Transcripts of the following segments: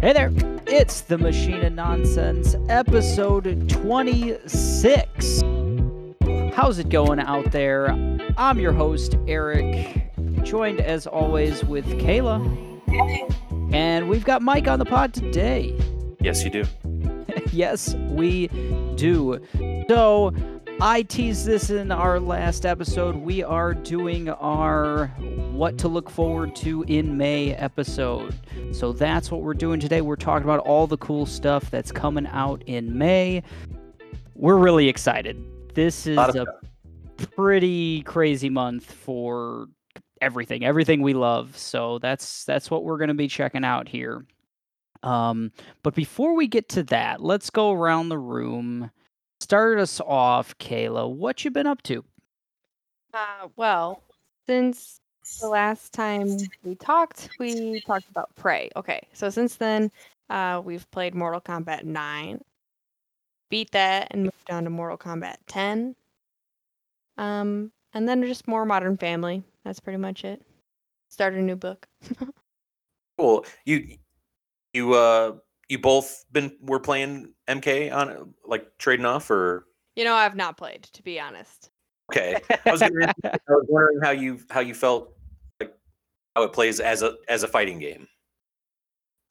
Hey there, it's the Machine of Nonsense, episode 26. How's it going out there? I'm your host, Eric, joined as always with Kayla. And we've got Mike on the pod today. Yes, you do. yes, we do. So, I teased this in our last episode. We are doing our what to look forward to in May episode. So that's what we're doing today. We're talking about all the cool stuff that's coming out in May. We're really excited. This is a pretty crazy month for everything, everything we love. So that's that's what we're going to be checking out here. Um, but before we get to that, let's go around the room. Start us off, Kayla. What you been up to? Uh, well, since the last time we talked, we talked about Prey. Okay, so since then, uh, we've played Mortal Kombat 9, beat that, and moved on to Mortal Kombat 10. Um, and then just more Modern Family. That's pretty much it. Started a new book. cool. You, you, uh, you both been were playing MK on like trading off or? You know, I've not played to be honest. Okay, I was, gonna, I was wondering how you how you felt how it plays as a as a fighting game.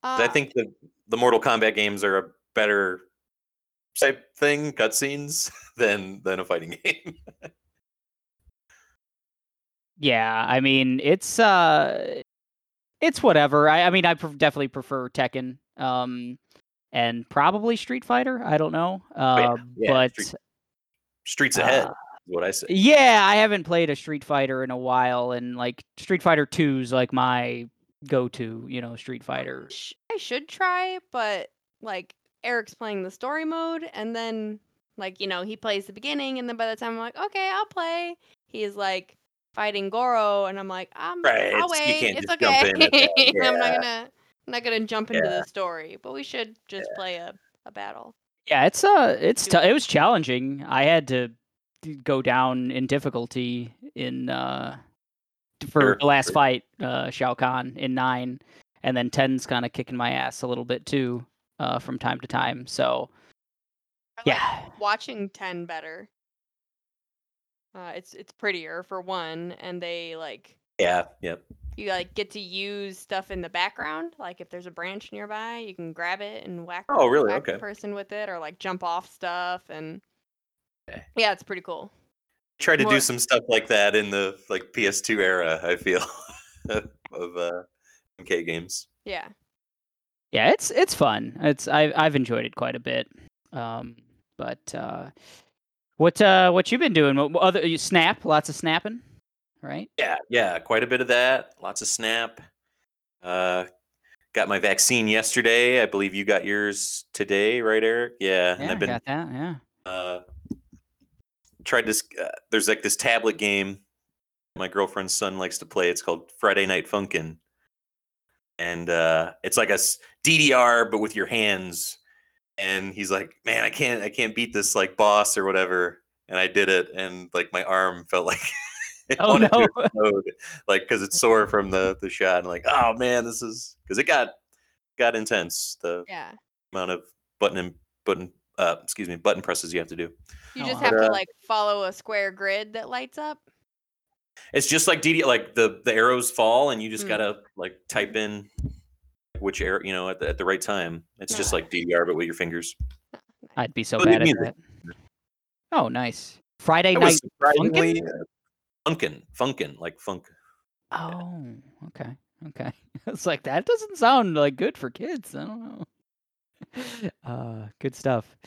Uh, I think the the Mortal Kombat games are a better type thing, cutscenes than than a fighting game. yeah, I mean it's uh it's whatever. I, I mean I definitely prefer Tekken um, and probably Street Fighter. I don't know, uh, yeah. Yeah, but Street, Streets ahead. Uh, what I say. Yeah, I haven't played a Street Fighter in a while, and like Street Fighter Two is like my go-to, you know, Street Fighter. I should try, but like Eric's playing the story mode, and then like you know he plays the beginning, and then by the time I'm like, okay, I'll play, he's like fighting Goro, and I'm like, I'm right, I'll wait, it's okay. Yeah. I'm not gonna I'm not gonna jump into yeah. the story, but we should just yeah. play a, a battle. Yeah, it's uh, it's t- it was challenging. I had to go down in difficulty in uh for sure. the last fight, uh, Shao Kahn in nine, and then 10's kind of kicking my ass a little bit too, uh, from time to time. So, yeah, watching ten better. Uh, it's it's prettier for one, and they like. Yeah. Yep you like get to use stuff in the background. Like if there's a branch nearby, you can grab it and whack. Oh, really? Whack okay. The person with it, or like jump off stuff, and okay. Yeah, it's pretty cool. Try to More... do some stuff like that in the like PS2 era. I feel of uh, MK games. Yeah. Yeah, it's it's fun. It's I I've enjoyed it quite a bit. Um, but uh, what uh what you been doing? What other you snap? Lots of snapping right? Yeah, yeah, quite a bit of that. Lots of snap. Uh, got my vaccine yesterday. I believe you got yours today, right, Eric? Yeah, yeah and I've been, got that. Yeah. Uh, tried this. Uh, there's like this tablet game. My girlfriend's son likes to play. It's called Friday Night Funkin', and uh, it's like a DDR but with your hands. And he's like, "Man, I can't, I can't beat this like boss or whatever." And I did it, and like my arm felt like oh no! like because it's sore from the the shot. And like, oh man, this is because it got got intense. The yeah. amount of button and button uh excuse me button presses you have to do. You just have to like follow a square grid that lights up. It's just like DD, like the the arrows fall, and you just mm. gotta like type in which arrow, you know, at the, at the right time. It's no. just like DDR, but with your fingers. I'd be so bad at that. Oh, nice. Friday night. Surprisingly, Funkin, funkin, like funk. Oh, okay, okay. It's like that doesn't sound like good for kids. I don't know. Uh, good stuff.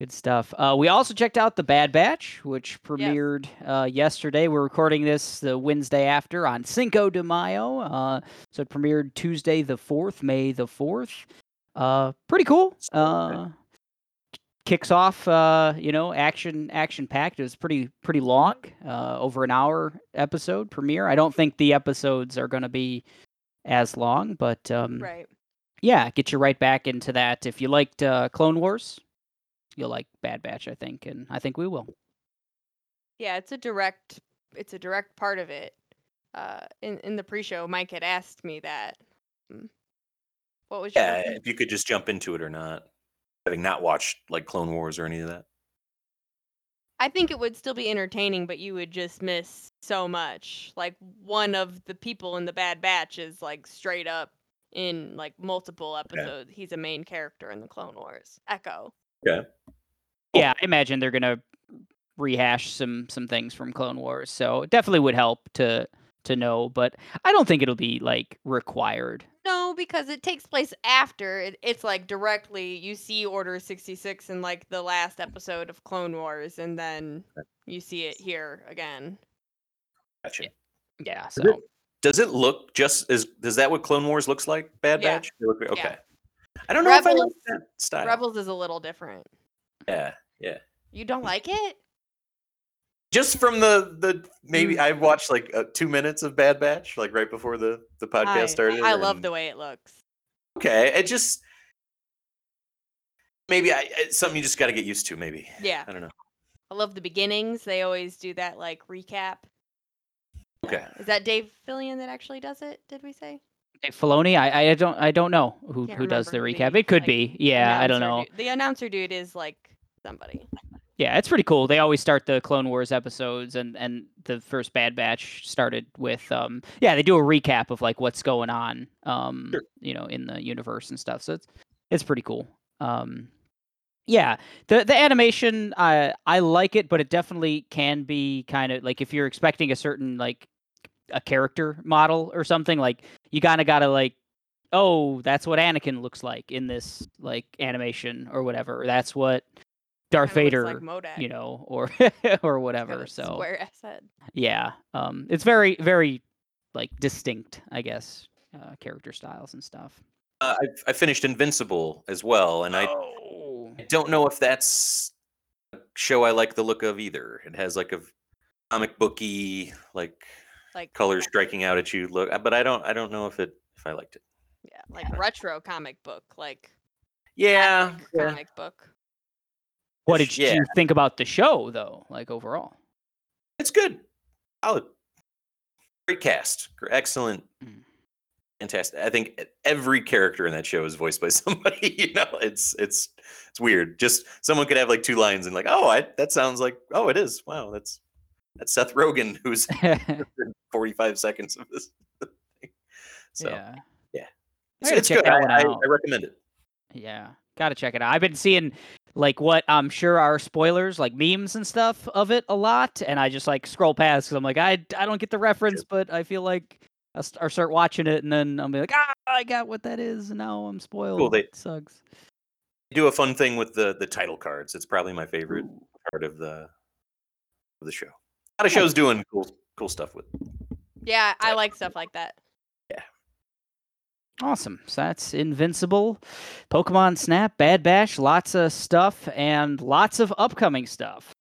Good stuff. Uh, we also checked out the Bad Batch, which premiered yes. uh, yesterday. We're recording this the Wednesday after on Cinco de Mayo. Uh, so it premiered Tuesday the fourth, May the fourth. Uh, pretty cool. Uh, kicks off uh, you know action action packed it was pretty pretty long uh, over an hour episode premiere i don't think the episodes are going to be as long but um, right yeah get you right back into that if you liked uh, clone wars you'll like bad batch i think and i think we will yeah it's a direct it's a direct part of it uh, in in the pre-show mike had asked me that hmm, What was your Yeah, question? if you could just jump into it or not, having not watched like Clone Wars or any of that. I think it would still be entertaining, but you would just miss so much. Like one of the people in the Bad Batch is like straight up in like multiple episodes. He's a main character in the Clone Wars. Echo. Yeah, Yeah, I imagine they're gonna rehash some some things from Clone Wars, so it definitely would help to to know. But I don't think it'll be like required. No, because it takes place after. It, it's like directly you see Order 66 in like the last episode of Clone Wars, and then you see it here again. Gotcha. Yeah, it- so Does it look just as? Is that what Clone Wars looks like? Bad Yeah. Batch. Okay. Yeah. I don't know if I like Rebels- that style. Rebels is a little different. Yeah, yeah. You don't like it? Just from the the maybe Mm. I watched like uh, two minutes of Bad Batch, like right before the the podcast I, started. I love the way it looks. Okay, it just maybe I it's something you just got to get used to. Maybe Yeah. I don't know. I love the beginnings. They always do that like recap. Okay, Is that Dave Filoni that actually does it? Did we say? Dave Filoni, I I don't I don't know who Can't who does the remember who recap. the, It could like, be. Yeah, I don't announcer know. dude- The announcer dude is like somebody. Yeah, it's pretty cool. They always start the Clone Wars episodes, and and the first Bad Batch started with um yeah they do a recap of like what's going on um Sure. you know in the universe and stuff. So it's it's pretty cool. Um yeah, the the animation I I like it, but it definitely can be kind of like if you're expecting a certain like a character model or something like you kind of gotta like oh that's what Anakin looks like in this like animation or whatever. That's what Darth Vader like you know, or or whatever. So square ass head. yeah, um, it's very very like distinct, I guess, uh, character styles and stuff. uh, I I finished Invincible as well, and I oh. I don't know if that's a show I like the look of either. It has like a comic booky like Like colors striking out at you look, uh, but I don't I don't know if it if I liked it. yeah, like retro comic book, like Yeah, yeah. comic book. What Ish, did you think about the show though? Like overall? it's good. Solid. Great cast. Excellent. Mm. Fantastic. I think every character in that show is voiced by somebody. You know, it's it's it's weird. Just someone could have like two lines and like, oh, I, that sounds like, oh, it is. Wow, that's that's Seth Rogen who's 45 seconds of this. thing. So yeah. yeah. I it's, it's good. I, I. I recommend it. Yeah, gotta check it out. I've been seeing like what I'm sure are spoilers, like memes and stuff of it a lot, and I just like scroll past because I'm like, I I don't get the reference, but I feel like I'll st- or start watching it, and then I'll be like, ah, I got what that is, and now I'm spoiled. they- It sucks. Do a fun thing with the the title cards. It's probably my favorite part of the of the show. A lot of shows doing cool cool stuff with. Yeah, I like stuff like that. Yeah. Awesome. So that's Invincible, Pokemon Snap, Bad Batch, lots of stuff, and lots of upcoming stuff.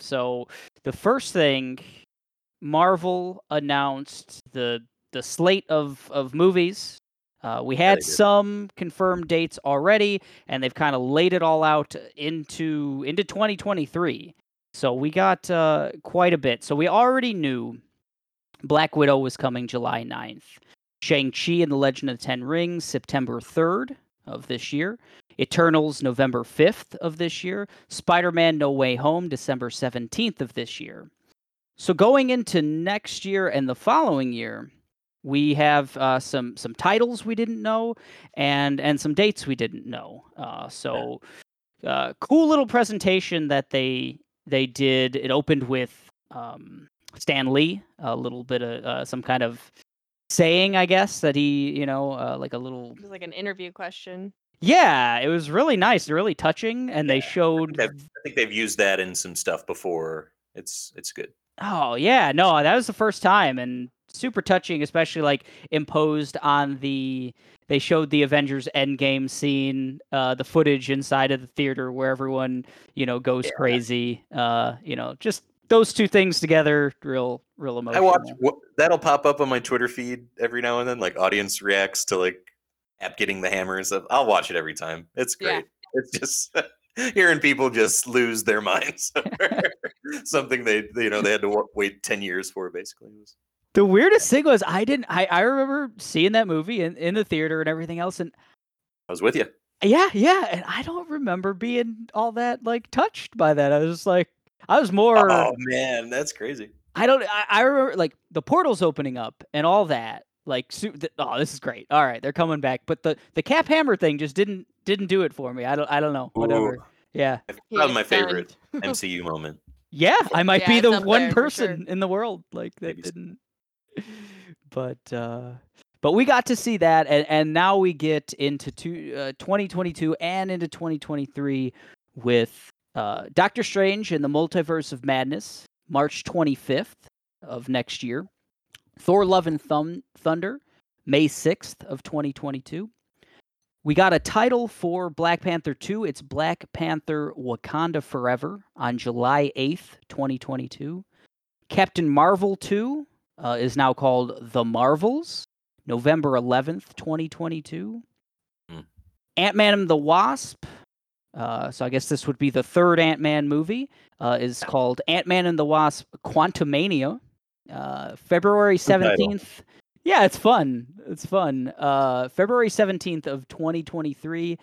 So the first thing, Marvel announced the the slate of of movies. Uh, we had some confirmed dates already, and they've kind of laid it all out into into 2023. So we got uh, quite a bit. So we already knew Black Widow was coming July 9th. Shang-Chi and the Legend of the Ten Rings, September 3rd of this year. Eternals, November 5th of this year. Spider-Man No Way Home, December 17th of this year. So going into next year and the following year, we have uh, some some titles we didn't know and and some dates we didn't know. Uh, so uh, cool little presentation that they they did. It opened with um, Stan Lee, a little bit of uh, some kind of saying, I guess, that he you know uh, like a little It was like an interview question. yeah. It was really nice, really touching, and they Yeah, showed I think they've used that in some stuff before. It's it's good. Oh yeah, no, that was the first time and super touching, especially like imposed on the they showed the Avengers Endgame scene, uh, the footage inside of the theater where everyone, you know, goes Yeah. crazy. Uh, you know, just those two things together, real real I watch that'll pop up on my Twitter feed every now and then. Like audience reacts to like Cap getting the hammer and stuff. I'll watch it every time. It's Yeah. great. It's just hearing people just lose their minds. over something they they, you know they had to wait ten years for. Basically, It was- The weirdest thing was I didn't. I, I remember seeing that movie in, in the theater and everything else, and I was with you. yeah, yeah, and I don't remember being all that like touched by that. I was just like, I was more. Oh man, that's crazy. I don't. I, I remember like the portals opening up and all that. Like, su- th- oh, this is great. All right, they're coming back. But the the Cap Hammer thing just didn't didn't do it for me. I don't. I don't know. Whatever. Ooh, Yeah. Probably my favorite. MCU moment. Yeah, I might Yeah, be the one there person sure. in the world like that Maybe didn't. But uh but we got to see that and and now we get into two, uh, 2022 and into 2023 with uh Doctor Strange and the Multiverse of Madness, March 25th of next year. Thor Love and Thum- Thunder, May 6th of 2022. We got a title for Black Panther 2. It's Black Panther Wakanda Forever on July 8th, 2022. Captain Marvel 2 uh, is now called The Marvels, November 11th, 2022. Hmm. Ant Man and the Wasp, uh, so I guess this would be the third Ant Man movie, uh, is called Ant Man and the Wasp Quantumania, uh, February title. 17th. Yeah, it's fun. It's fun. Uh, February 17th of 2023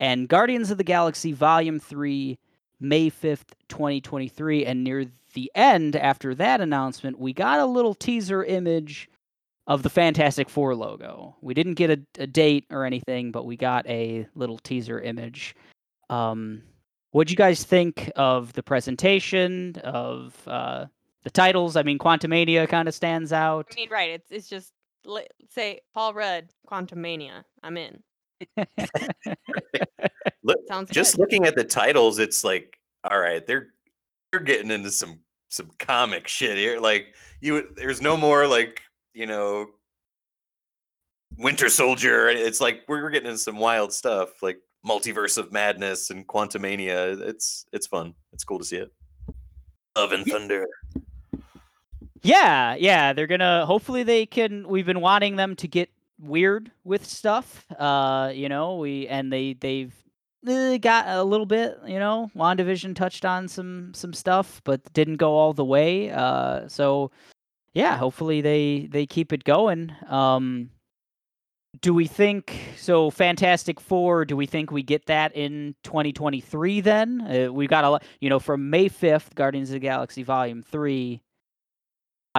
and Guardians of the Galaxy Volume 3 May 5th, 2023 and near the end after that announcement, we got a little teaser image of the Fantastic Four logo. We didn't get a, a date or anything, but we got a little teaser image. Um, what'd you guys think of the presentation of uh, the titles? I mean, Quantumania kind of stands out. I mean, right? It's it's just li- say Paul Rudd, Quantum Mania. I'm in. Look, Sounds just good. looking at the titles, it's like, all right, they're they're getting into some some comic shit here. Like you, there's no more like you know, Winter Soldier. It's like we're, we're getting into some wild stuff, like multiverse of madness and Quantumania. It's it's fun. It's cool to see it. Love and Thunder. Yeah, yeah, they're gonna. Hopefully, they can. We've been wanting them to get weird with stuff. Uh, you know, we and they they've uh, got a little bit. You know, Wandavision touched on some some stuff, but didn't go all the way. Uh, so yeah, hopefully they they keep it going. Um, do we think so? Fantastic Four. Do we think we get that in 2023? Then uh, we've got a lot. You know, from May 5th, Guardians of the Galaxy Volume Three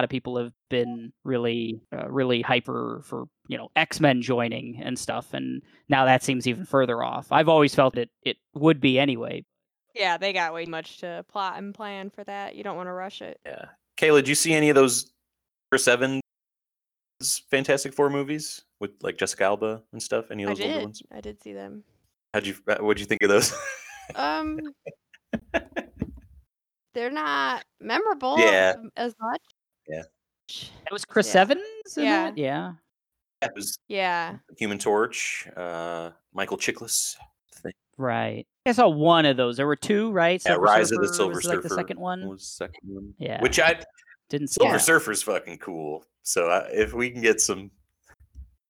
lot of people have been really uh, really hyper for you know x-men joining and stuff and now that seems even further off i've always felt it it would be anyway Yeah, they got way much to plot and plan for that. You don't want to rush it. Yeah, Kayla, did you see any of those Chris Evans Fantastic Four movies with like Jessica Alba and stuff? Any of I those older did. ones? I did see them. How'd you uh, what'd you think of those? Um, they're not memorable Yeah. as much. Yeah. it was chris Yeah. evans Yeah. that? yeah That was Yeah. Human Torch, uh, Michael Chiklis. right i saw one of those there were two right Yeah, Silver Rise of the Surfer Silver was, Surfer like the second one was the second one. Yeah. which I didn't see Silver that. Surfer's fucking cool. So I, if we can get some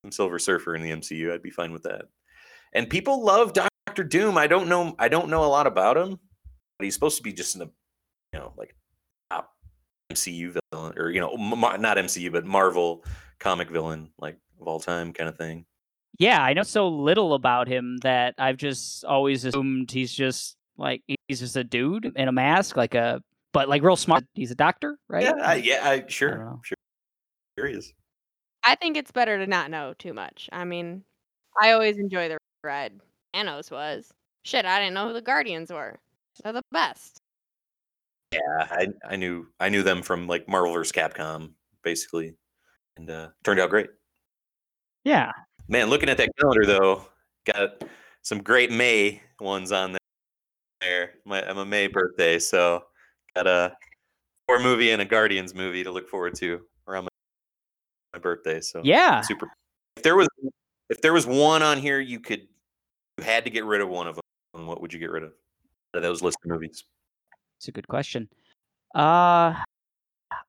some Silver Surfer in the MCU, I'd be fine with that. And people love Doctor Doom. I don't know. I don't know a lot about him, but he's supposed to be just in a you know like top MCU villain or you know m- m- not MCU but Marvel comic villain like of all time kind of thing. yeah i know so little about him that i've just always assumed he's just like he's just a dude in a mask like a but like real smart he's a doctor right Yeah, I, yeah, I, sure, know. sure, sure he is. I think it's better to not know too much. I mean, I always enjoy the ride. Thanos was. Shit, I didn't know who the Guardians were. They're the best. Yeah, I, I knew I knew them from like Marvel vs. Capcom basically, and uh, turned out great. yeah Man, looking at that calendar though, got some great May ones on there. My I'm a May birthday, so got a Thor movie and a Guardians movie to look forward to around my, my birthday. So yeah super. If there was if there was one on here, you could you had to get rid of one of them. What would you get rid of? Out of those list of movies. It's a good question. Uh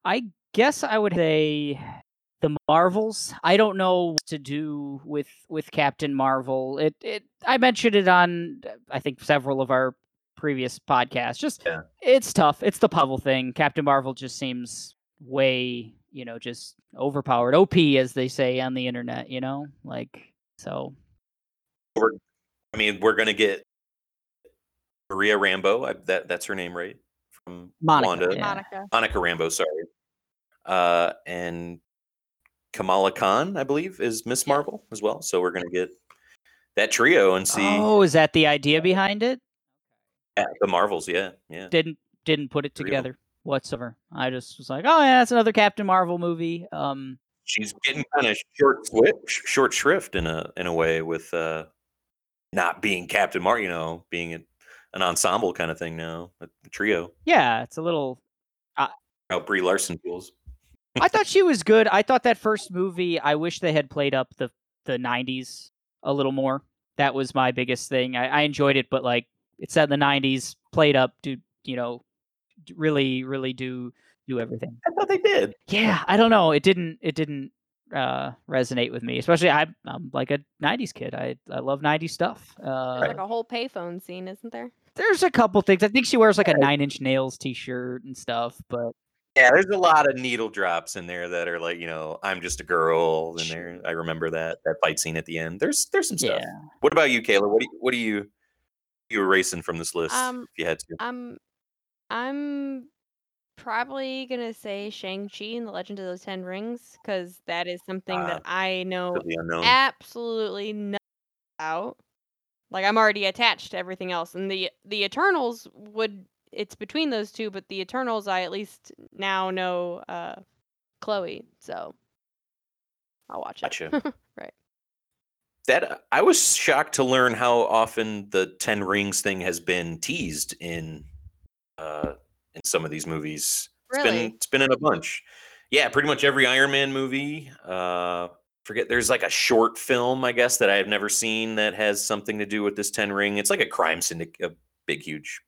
I guess I would say the Marvels. I don't know what to do with with Captain Marvel. It it I mentioned it on I think several of our previous podcasts. Just Yeah. it's tough. It's the Pavel thing. Captain Marvel just seems way, you know, just overpowered. OP as they say on the internet, you know? Like so I mean, we're gonna get Maria Rambo. I, that that's her name, right? From Monica, Wanda. yeah. Monica. Monica Rambo, sorry. Uh, and Kamala Khan, I believe, is Miss Marvel as well. So we're gonna get that trio and see Oh, is that the idea behind it? uh, the Marvels. Yeah, yeah. Didn't didn't put it Three of 'em. together whatsoever. I just was like, oh yeah, that's another Captain Marvel movie. Um She's getting kind of short swift, short shrift in a in a way with uh, not being Captain Marvel. You know, being an, an ensemble kind of thing now, a trio. yeah, it's a little How Brie Larson feels. I thought she was good. I thought that first movie, I wish they had played up the the '90s a little more. That was my biggest thing. I, I enjoyed it, but like it's set in the '90s, played up, do you know, really, really do do everything. I thought they did. Yeah, I don't know. It didn't. It didn't uh resonate with me. Especially I, I'm like a '90s kid. I I love '90s stuff. Uh, like a whole payphone scene, isn't there? There's a couple things. I think she wears like a Nine Inch Nails T-shirt and stuff, but Yeah, there's a lot of needle drops in there that are like, you know, I'm just a girl in there. I remember that that fight scene at the end. There's there's some stuff. yeah. What about you, Kayla? What do you, what do you you erasing from this list Um, if you had to? I'm I'm probably gonna say Shang-Chi and the Legend of the Ten Rings, because that is something that I know absolutely nothing about. Like I'm already attached to everything else, and the the Eternals would it's between those two, but the Eternals I at least now know uh Chloe, so I'll watch it. Gotcha. right. that I was shocked to learn how often the Ten Rings thing has been teased in uh in some of these movies. It's Really? been it's been in a bunch. Yeah, pretty much every Iron Man movie. Uh forget there's like a short film, I guess, that I have never seen that has something to do with this Ten Ring. It's like a crime syndicate, a big, huge.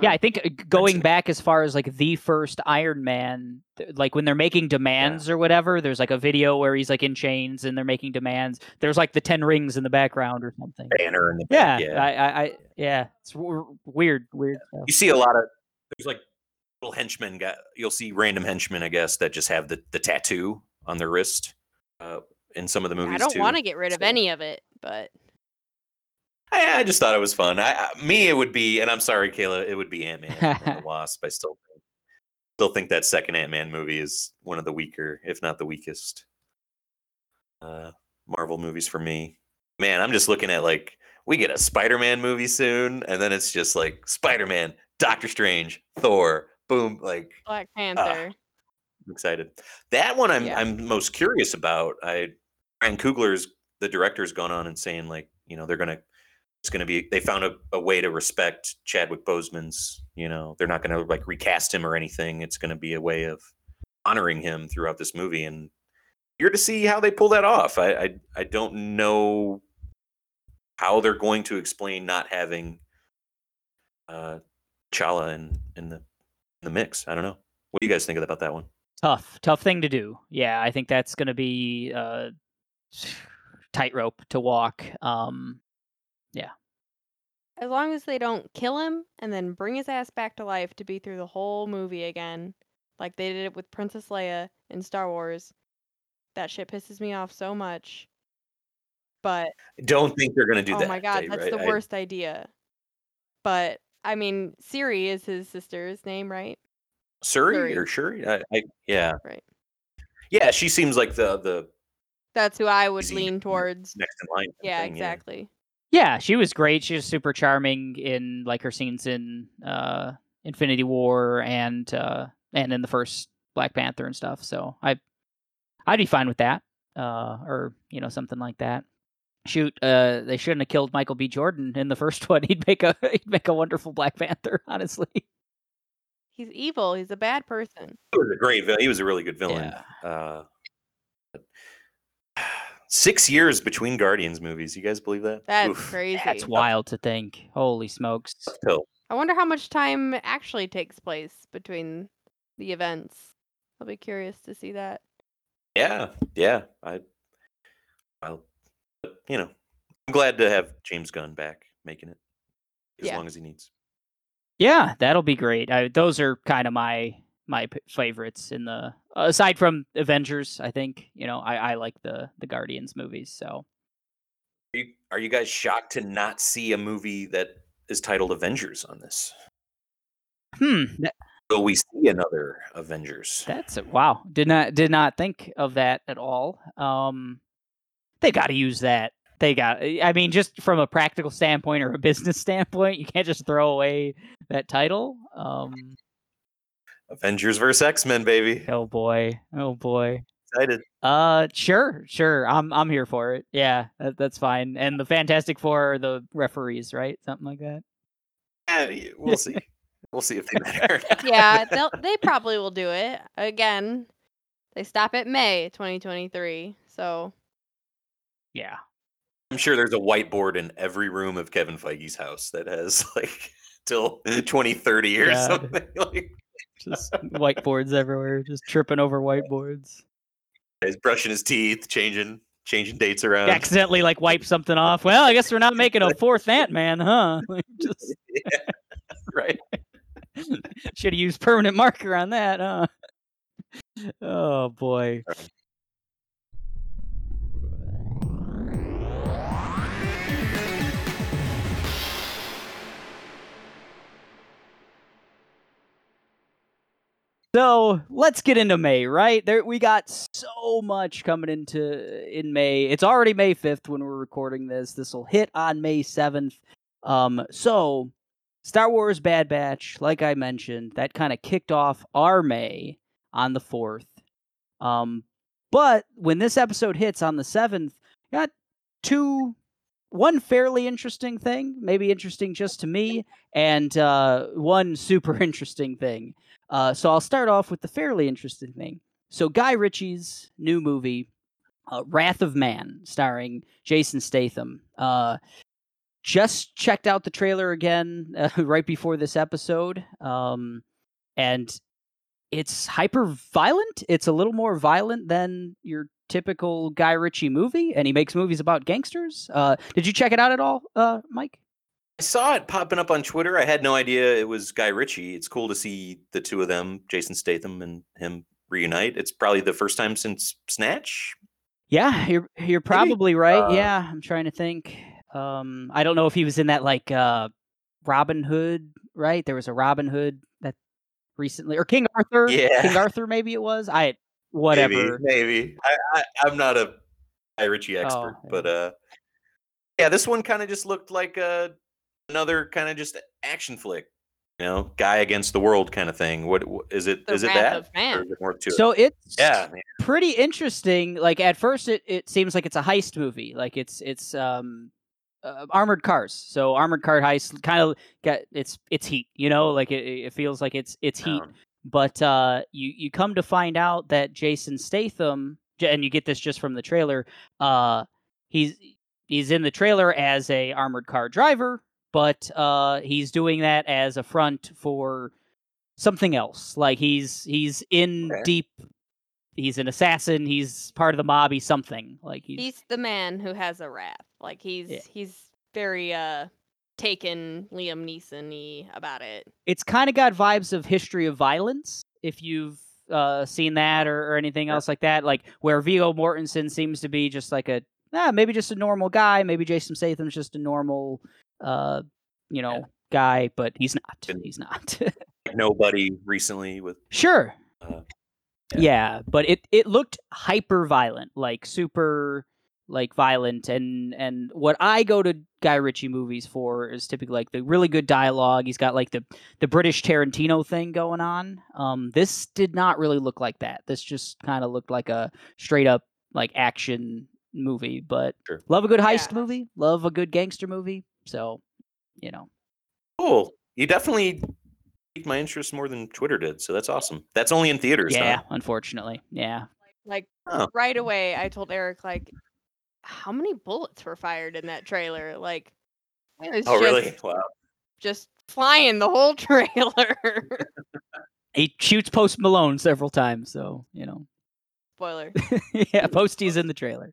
Yeah, I think uh, going back as far as like the first Iron Man, like when they're making demands or whatever, there's like a video where he's like in chains and they're making demands. There's like the ten rings in the background or something. banner in the Yeah, back. Yeah. I, I, I yeah, it's w- weird, weird. stuff. you see a lot of there's like little henchmen got you'll see random henchmen, I guess, that just have the, the tattoo on their wrist uh, in some of the movies I don't want to get rid of so- any of it, but I, I just thought it was fun. I, I me it would be, and I'm sorry, Kayla, it would be Ant Man and the Wasp. I still think, still think that second Ant Man movie is one of the weaker, if not the weakest, uh, Marvel movies for me. Man, I'm just looking at like we get a Spider Man movie soon, and then it's just like Spider Man, Doctor Strange, Thor, boom, like Black Panther. I'm excited. That one I'm Yeah. I'm most curious about. I Ryan Coogler's the director's gone on and saying like, you know, they're gonna it's gonna be they found a, a way to respect Chadwick Boseman's, you know, they're not gonna like recast him or anything. It's gonna be a way of honoring him throughout this movie and here to see how they pull that off. I I, I don't know how they're going to explain not having uh Chala in in the in the mix. I don't know. What do you guys think about that one? Tough, tough thing to do. Yeah, I think that's going to be uh, tightrope to walk. Um, yeah. As long as they don't kill him and then bring his ass back to life to be through the whole movie again, like they did it with Princess Leia in Star Wars, that shit pisses me off so much. But don't think they're going to do oh that. Oh my god, Dave, that's right? the I- worst idea. But I mean, Siri is his sister's name, right? Surrey Shuri. or Shuri? I, I, yeah, Right. yeah. She seems like the the That's who I would lean towards. next in line. Yeah, thing, exactly. yeah, she was great. She was super charming in like her scenes in uh, Infinity War and uh, and in the first Black Panther and stuff. So I I'd be fine with that, uh, or you know something like that. Shoot, uh, they shouldn't have killed Michael B. Jordan in the first one. He'd make a he'd make a wonderful Black Panther, honestly. He's evil. He's a bad person. He was a great. villain. He was a really good villain. Uh, six years between Guardians movies. You guys believe that? That's Oof. crazy. That's wild to think. Holy smokes! Pill. I wonder how much time actually takes place between the events. I'll be curious to see that. Yeah, yeah. I, well, but, you know, I'm glad to have James Gunn back making it as Yeah. long as he needs. Yeah, that'll be great. I, those are kind of my my p- favorites in the aside from Avengers. I think you know I, I like the the Guardians movies. So Are you, are you guys shocked to not see a movie that is titled Avengers on this? hmm, that, Will we see another Avengers? that's a, wow. Did not did not think of that at all. Um, they got to use that. They got. I mean, just from a practical standpoint or a business standpoint, you can't just throw away that title. Um, Avengers versus X Men, baby. oh boy, oh boy. Excited. Uh, sure, sure. I'm I'm here for it. Yeah, that, that's fine. And the Fantastic Four are the referees, right? Something like that. Eh, y- we'll see. We'll see if they matter. or yeah, they'll they probably will do it again. They stop at May 2023, so Yeah. I'm sure there's a whiteboard in every room of Kevin Feige's house that has like till 2030 or Yeah. something. Like Just whiteboards everywhere, just tripping over whiteboards. he's brushing his teeth, changing changing dates around. Accidentally like wipe something off. Well, I guess we're not making a fourth Ant Man, huh? Just right. should have used permanent marker on that, huh? Oh boy. So let's get into May, right? There we got so much coming into in May. It's already May 5th when we're recording this. This will hit on May 7th. Um, so Star Wars Bad Batch, like I mentioned, that kind of kicked off our May on the 4th. Um, but when this episode hits on the 7th, got two one fairly interesting thing, maybe interesting just to me, and uh, one super interesting thing. Uh, so I'll start off with the fairly interesting thing. So Guy Ritchie's new movie, uh, Wrath of Man, starring Jason Statham. Uh, just checked out the trailer again right before this episode, um, and it's hyper violent. It's a little more violent than your typical Guy Ritchie movie, and he makes movies about gangsters. Uh, did you check it out at all, uh, Mike? I saw it popping up on Twitter. I had no idea it was Guy Ritchie. It's cool to see the two of them, Jason Statham and him, reunite. It's probably the first time since Snatch. Yeah, you're you're probably right. Uh, yeah, I'm trying to think. Um, I don't know if he was in that like uh, Robin Hood, right? There was a Robin Hood that recently, or King Arthur. Yeah. King Arthur, maybe it was. I whatever. Maybe. maybe. I, I, I'm not a Guy Ritchie expert, Oh, but uh, yeah, this one kind of just looked like uh, another kind of just action flick. You know, guy against the world kind of thing. What wh- is it? The Is it Wrath that? of Man. Or is it more to it? So it's Yeah, man. pretty interesting. Like at first, it, it seems like it's a heist movie. Like it's it's um uh, armored cars. So armored car heist kind of got it's it's heat. You know, like it, it feels like it's it's heat. Um, but uh, you you come to find out that Jason Statham, and you get this just from the trailer. Uh, he's he's in the trailer as a armored car driver, but uh, he's doing that as a front for something else. Like he's he's in Okay. deep. He's an assassin. He's part of the mob. He's something like he's, he's the man who has a wrath. Like he's Yeah. he's very uh taken Liam Neeson-y about it. it's kind of got vibes of history of violence if you've uh, seen that or, or anything Yeah. else like that like where viggo mortensen seems to be just like a ah, maybe just a normal guy maybe jason statham's just a normal uh, you know guy but he's not Been- he's not nobody recently with sure Uh, yeah. yeah. but it it looked hyper violent like super like violent and and what i go to guy ritchie movies for is typically like the really good dialogue he's got like the the british tarantino thing going on um this did not really look like that this just kind of looked like a straight up like action movie but Sure. love a good heist Yeah. movie love a good gangster movie so you know cool. You definitely piqued my interest more than Twitter did, so that's awesome. That's only in theaters. yeah huh? unfortunately yeah Like Oh. right away, I told Eric like, how many bullets were fired in that trailer? Like, it was Oh, just, really? Wow. just flying the whole trailer. he shoots post malone several times so you know Spoiler. yeah, Posty's in the trailer.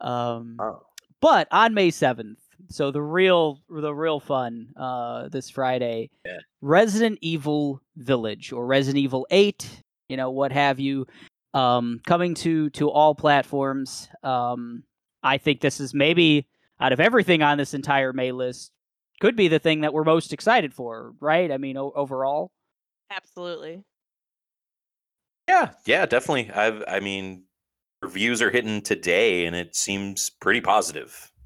Um, Oh. but on May seventh, So the real the real fun uh, this Friday. Yeah. Resident Evil Village or Resident Evil 8, you know, what have you, um, coming to to all platforms. Um, I think this is maybe out of everything on this entire May list, could be the thing that we're most excited for, right? I mean, o- overall. Absolutely. Yeah, yeah, definitely. I've, I mean, reviews are hitting today, and it seems pretty positive, like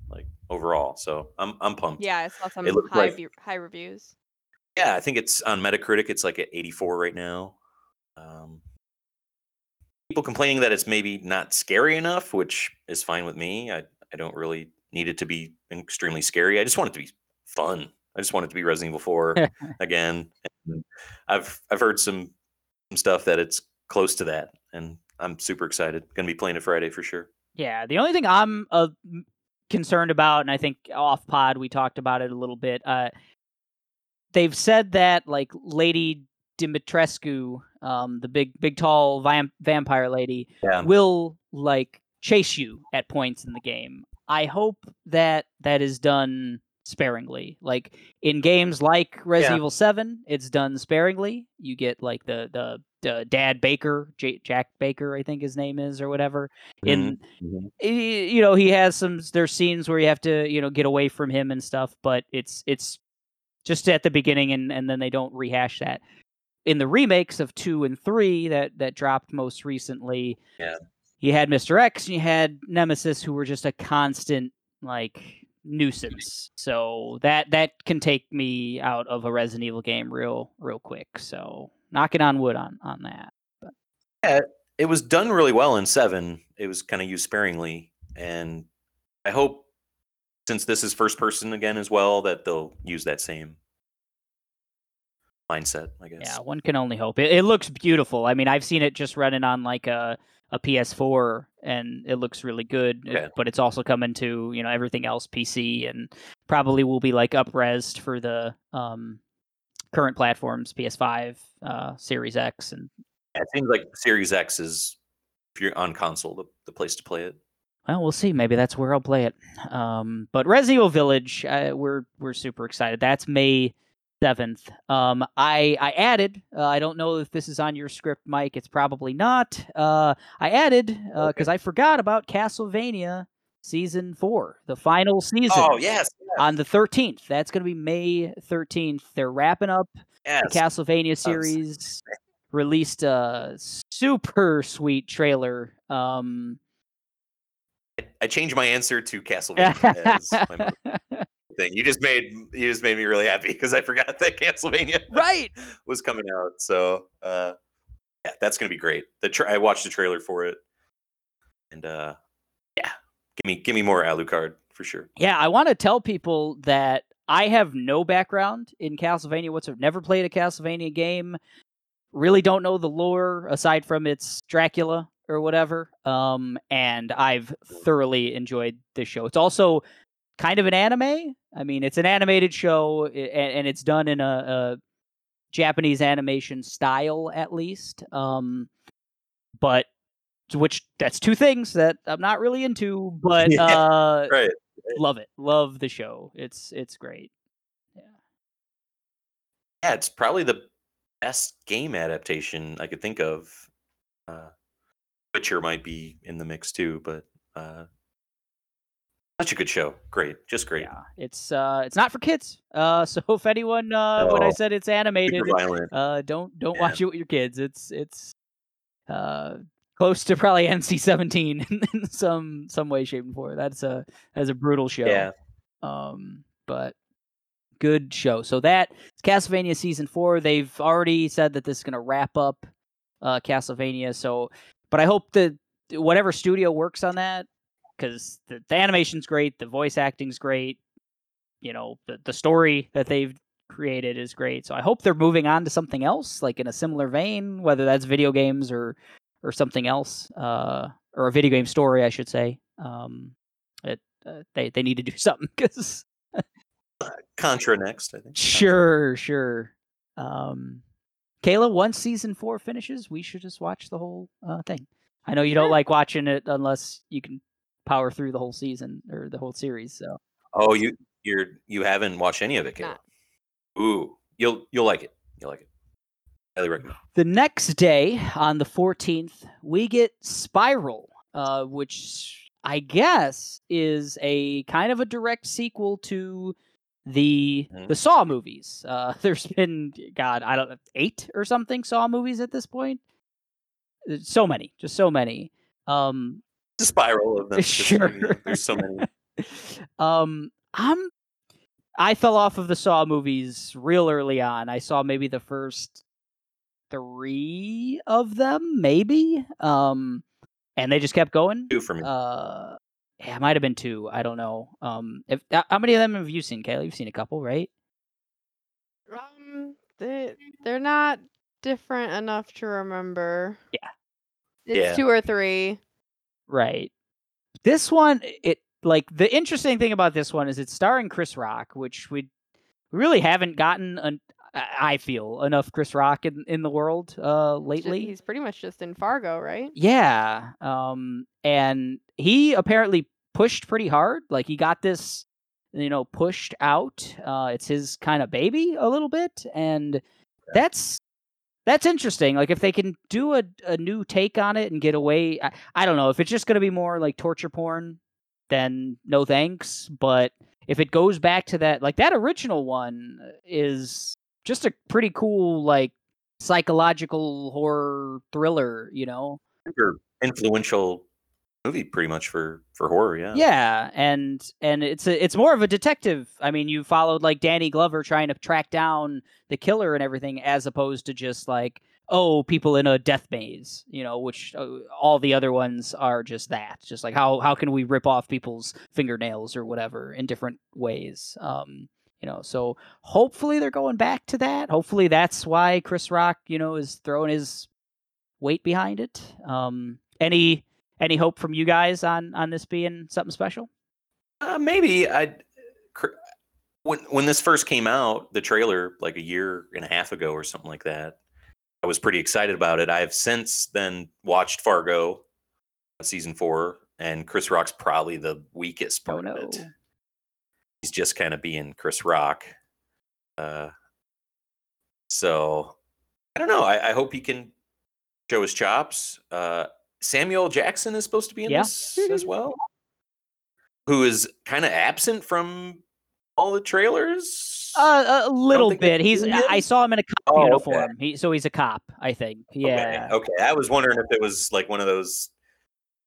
overall. So I'm, I'm pumped. Yeah, I saw some high like- view- high reviews. Yeah, I think it's on Metacritic. It's like at 84 right now. Um, people complaining that it's maybe not scary enough, which is fine with me. I, I don't really need it to be extremely scary. I just want it to be fun. I just want it to be Resident Evil 4 again. And I've I've heard some some stuff that it's close to that, and I'm super excited. Going to be playing it Friday for sure. Yeah, the only thing I'm uh, m- concerned about, and I think off pod we talked about it a little bit. Uh, they've said that like Lady Dimitrescu, um, the big, big, tall vamp- vampire lady, Yeah. will like chase you at points in the game. I hope that that is done sparingly. Like in games like Resident Yeah. Evil Seven, it's done sparingly. You get like the the, the Dad Baker, J- Jack Baker, I think his name is, or whatever. Mm-hmm, in Mhm. you know he has some there's scenes where you have to you know get away from him and stuff but it's it's just at the beginning and and then they don't rehash that in the remakes of 2 and 3 that that dropped most recently Yeah. you had Mr. X and you had Nemesis who were just a constant like mm-hmm. nuisance so that that can take me out of a Resident Evil game real real quick so knocking on wood on on that But. Yeah, it was done really well in seven. It was kind of used sparingly, and I hope since this is first person again as well that they'll use that same mindset. I guess. Yeah, one can only hope. It, it looks beautiful. I mean, I've seen it just running on like a a PS4, and it looks really good. Okay. but it's also coming to you know everything else PC, and probably will be like upresed for the um, current platforms, PS5, uh, Series X, and It seems like Series X is if you're on console the, the place to play it. well, we'll see. Maybe that's where I'll play it. Um, but Resident Evil Village, uh, we're we're super excited. That's May seventh. Um, I I added. Uh, I don't know if this is on your script, Mike. It's probably not. Uh, I added because I forgot about Castlevania season four, the final season. Oh yes, On the 13th. That's going to be May 13th. They're wrapping up yes. the Castlevania series. Released a super sweet trailer. Um, I changed my answer to Castlevania as my thing. You just made you just made me really happy because I forgot that Castlevania right. was coming out. So uh, yeah, that's gonna be great. The tra- I watched the trailer for it, and uh, yeah, give me give me more Alucard for sure. Yeah, I want to tell people that I have no background in Castlevania whatsoever. Never played a Castlevania game. Really don't know the lore aside from its Dracula or whatever. Um, and I've thoroughly enjoyed this show. It's also kind of an anime. I mean, it's an animated show, and, and it's done in a, a Japanese animation style, at least. Um, but which that's two things that I'm not really into, but Yeah, uh, Right. love it love the show it's it's great Yeah, Yeah, it's probably the best game adaptation I could think of. Uh, Witcher might be in the mix too, but uh, such a good show. Great, just great. yeah it's uh it's not for kids uh so if anyone uh when i said it's animated uh don't don't Yeah. watch it with your kids it's it's uh close to probably nc-17 in some some way shape and form. That's a that's a brutal show. Yeah. um but good show. So that castlevania season four. They've already said that this is going to wrap up uh castlevania so but i hope that whatever studio works on that because the, the animation's great the voice acting's great you know the, the story that they've created is great. So i hope they're moving on to something else like in a similar vein whether that's video games or or something else uh or a video game story i should say um it uh, they they need to do something because Contra next, I think. Contra. Sure, sure. Um, Kayla, once season four finishes, we should just watch the whole uh, thing. I know you don't like watching it unless you can power through the whole season or the whole series. So Oh, you you're you haven't watched any of it, Caleb. Ooh, you'll you'll like it. You'll like it. Highly recommend. The next day, on the 14th, we get Spiral, uh, which I guess is a kind of a direct sequel to the Mhm. the Saw movies. Uh, there's been God, I don't know, eight or something Saw movies at this point. So many, just so many. Um, a spiral of them. just, you know, Sure. there's so many. um, I'm. I fell off of the Saw movies real early on. I saw maybe the first three of them, maybe. Um, and they just kept going. Two for me. Uh, yeah, it might have been two. I don't know. Um, if uh, how many of them have you seen, Kayla? You've seen a couple, right? Um, they they're not different enough to remember. Yeah. It's Yeah. two or three. Right. This one, it like the interesting thing about this one is it's starring Chris Rock, which we really haven't gotten. An, I I feel enough Chris Rock in in the world uh lately. He's pretty much just in Fargo, right? Yeah. Um and he apparently pushed pretty hard. Like he got this you know pushed out. Uh it's his kind of baby a little bit and that's that's interesting. Like if they can do a a new take on it and get away I, I don't know if it's just going to be more like torture porn then no thanks, but if it goes back to that like that original one is just a pretty cool like psychological horror thriller, you know. Super influential movie, pretty much for for horror. Yeah. Yeah, and and it's a, it's more of a detective. I mean, you followed like Danny Glover trying to track down the killer and everything, as opposed to just like oh, people in a death maze, you know, which uh, all the other ones are just that, just like how how can we rip off people's fingernails or whatever in different ways. Um, you know, so hopefully they're going back to that. Hopefully that's why Chris Rock, you know, is throwing his weight behind it. Um, any any hope from you guys on on this being something special? Uh, maybe I. When when this first came out, the trailer like a year and a half ago or something like that, I was pretty excited about it. I've since then watched Fargo, season four, and Chris Rock's probably the weakest Oh part no. of it. He's just kind of being Chris Rock. Uh, so I don't know. I, I hope he can show his chops. Uh, Samuel Jackson is supposed to be in Yeah. this as well, who is kind of absent from all the trailers. Uh, a little bit. He's. I saw him in a cop Oh, okay. uniform. He, so he's a cop, I think. Okay, Yeah. Okay. I was wondering if it was like one of those.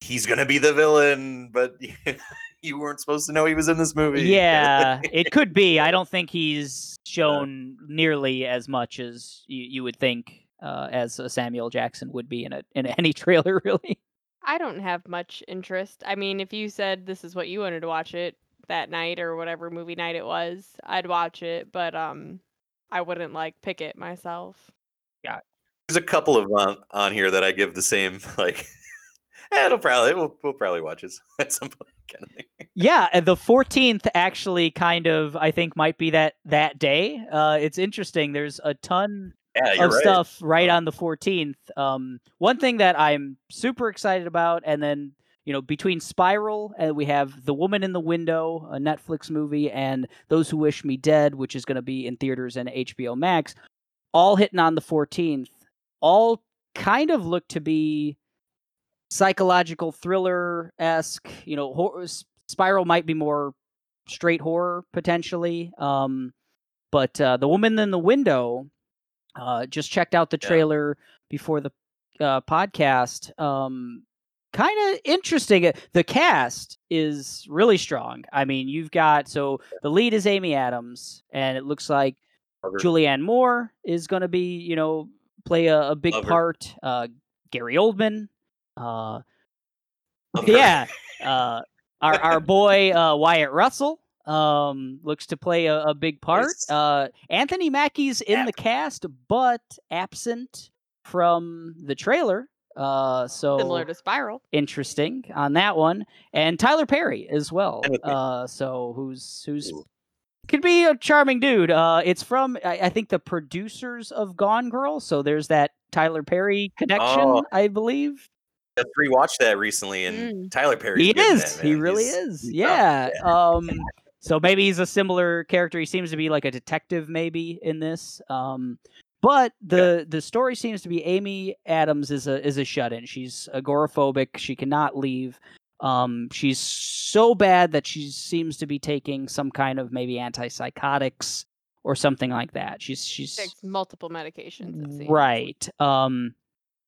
He's gonna be the villain, but you weren't supposed to know he was in this movie. Yeah, it could be. I don't think he's shown nearly as much as you, you would think uh, as a Samuel Jackson would be in a in any trailer, really. I don't have much interest. I mean, if you said this is what you wanted to watch it that night or whatever movie night it was, I'd watch it, but um I wouldn't like pick it myself. Yeah, There's a couple of on, on here that I give the same like. Eh, it'll probably we'll, we'll probably watch this at some point. Kind of. Yeah, and the 14th actually kind of I think might be that that day. Uh, it's interesting. There's a ton Yeah, of right. stuff right on the 14th. Um, one thing that I'm super excited about, and then you know between Spiral and we have The Woman in the Window, a Netflix movie, and Those Who Wish Me Dead, which is going to be in theaters and HBO Max, all hitting on the 14th. All kind of look to be psychological thriller esque. You know, hor- S- Spiral might be more straight horror potentially. Um, but uh, The Woman in the Window uh, just checked out the Yeah. trailer before the uh, podcast. Um, kind of interesting. Uh, The cast is really strong. I mean, you've got so the lead is Amy Adams, and it looks like. Julianne Moore is going to be, you know, play a, a big part. Uh, Gary Oldman. Uh, yeah. Uh, our our boy uh, Wyatt Russell um, looks to play a, a big part. Uh, Anthony Mackie's in the cast, but absent from the trailer. Uh, so Similar to Spiral. interesting on that one, and Tyler Perry as well. And with me. Uh, so who's who's could be a charming dude. Uh, it's from I, I think the producers of Gone Girl. So there's that Tyler Perry connection, Oh. I believe. Just rewatched that recently, and Mm. Tyler Perry. He is. he really is. Yeah. Um. so maybe he's a similar character. He seems to be like a detective, maybe in this. Um, but the the story seems to be Amy Adams is a is a shut in. She's agoraphobic. She cannot leave. Um, she's so bad that she seems to be taking some kind of maybe antipsychotics or something like that. She's she's Takes multiple medications. right. Um,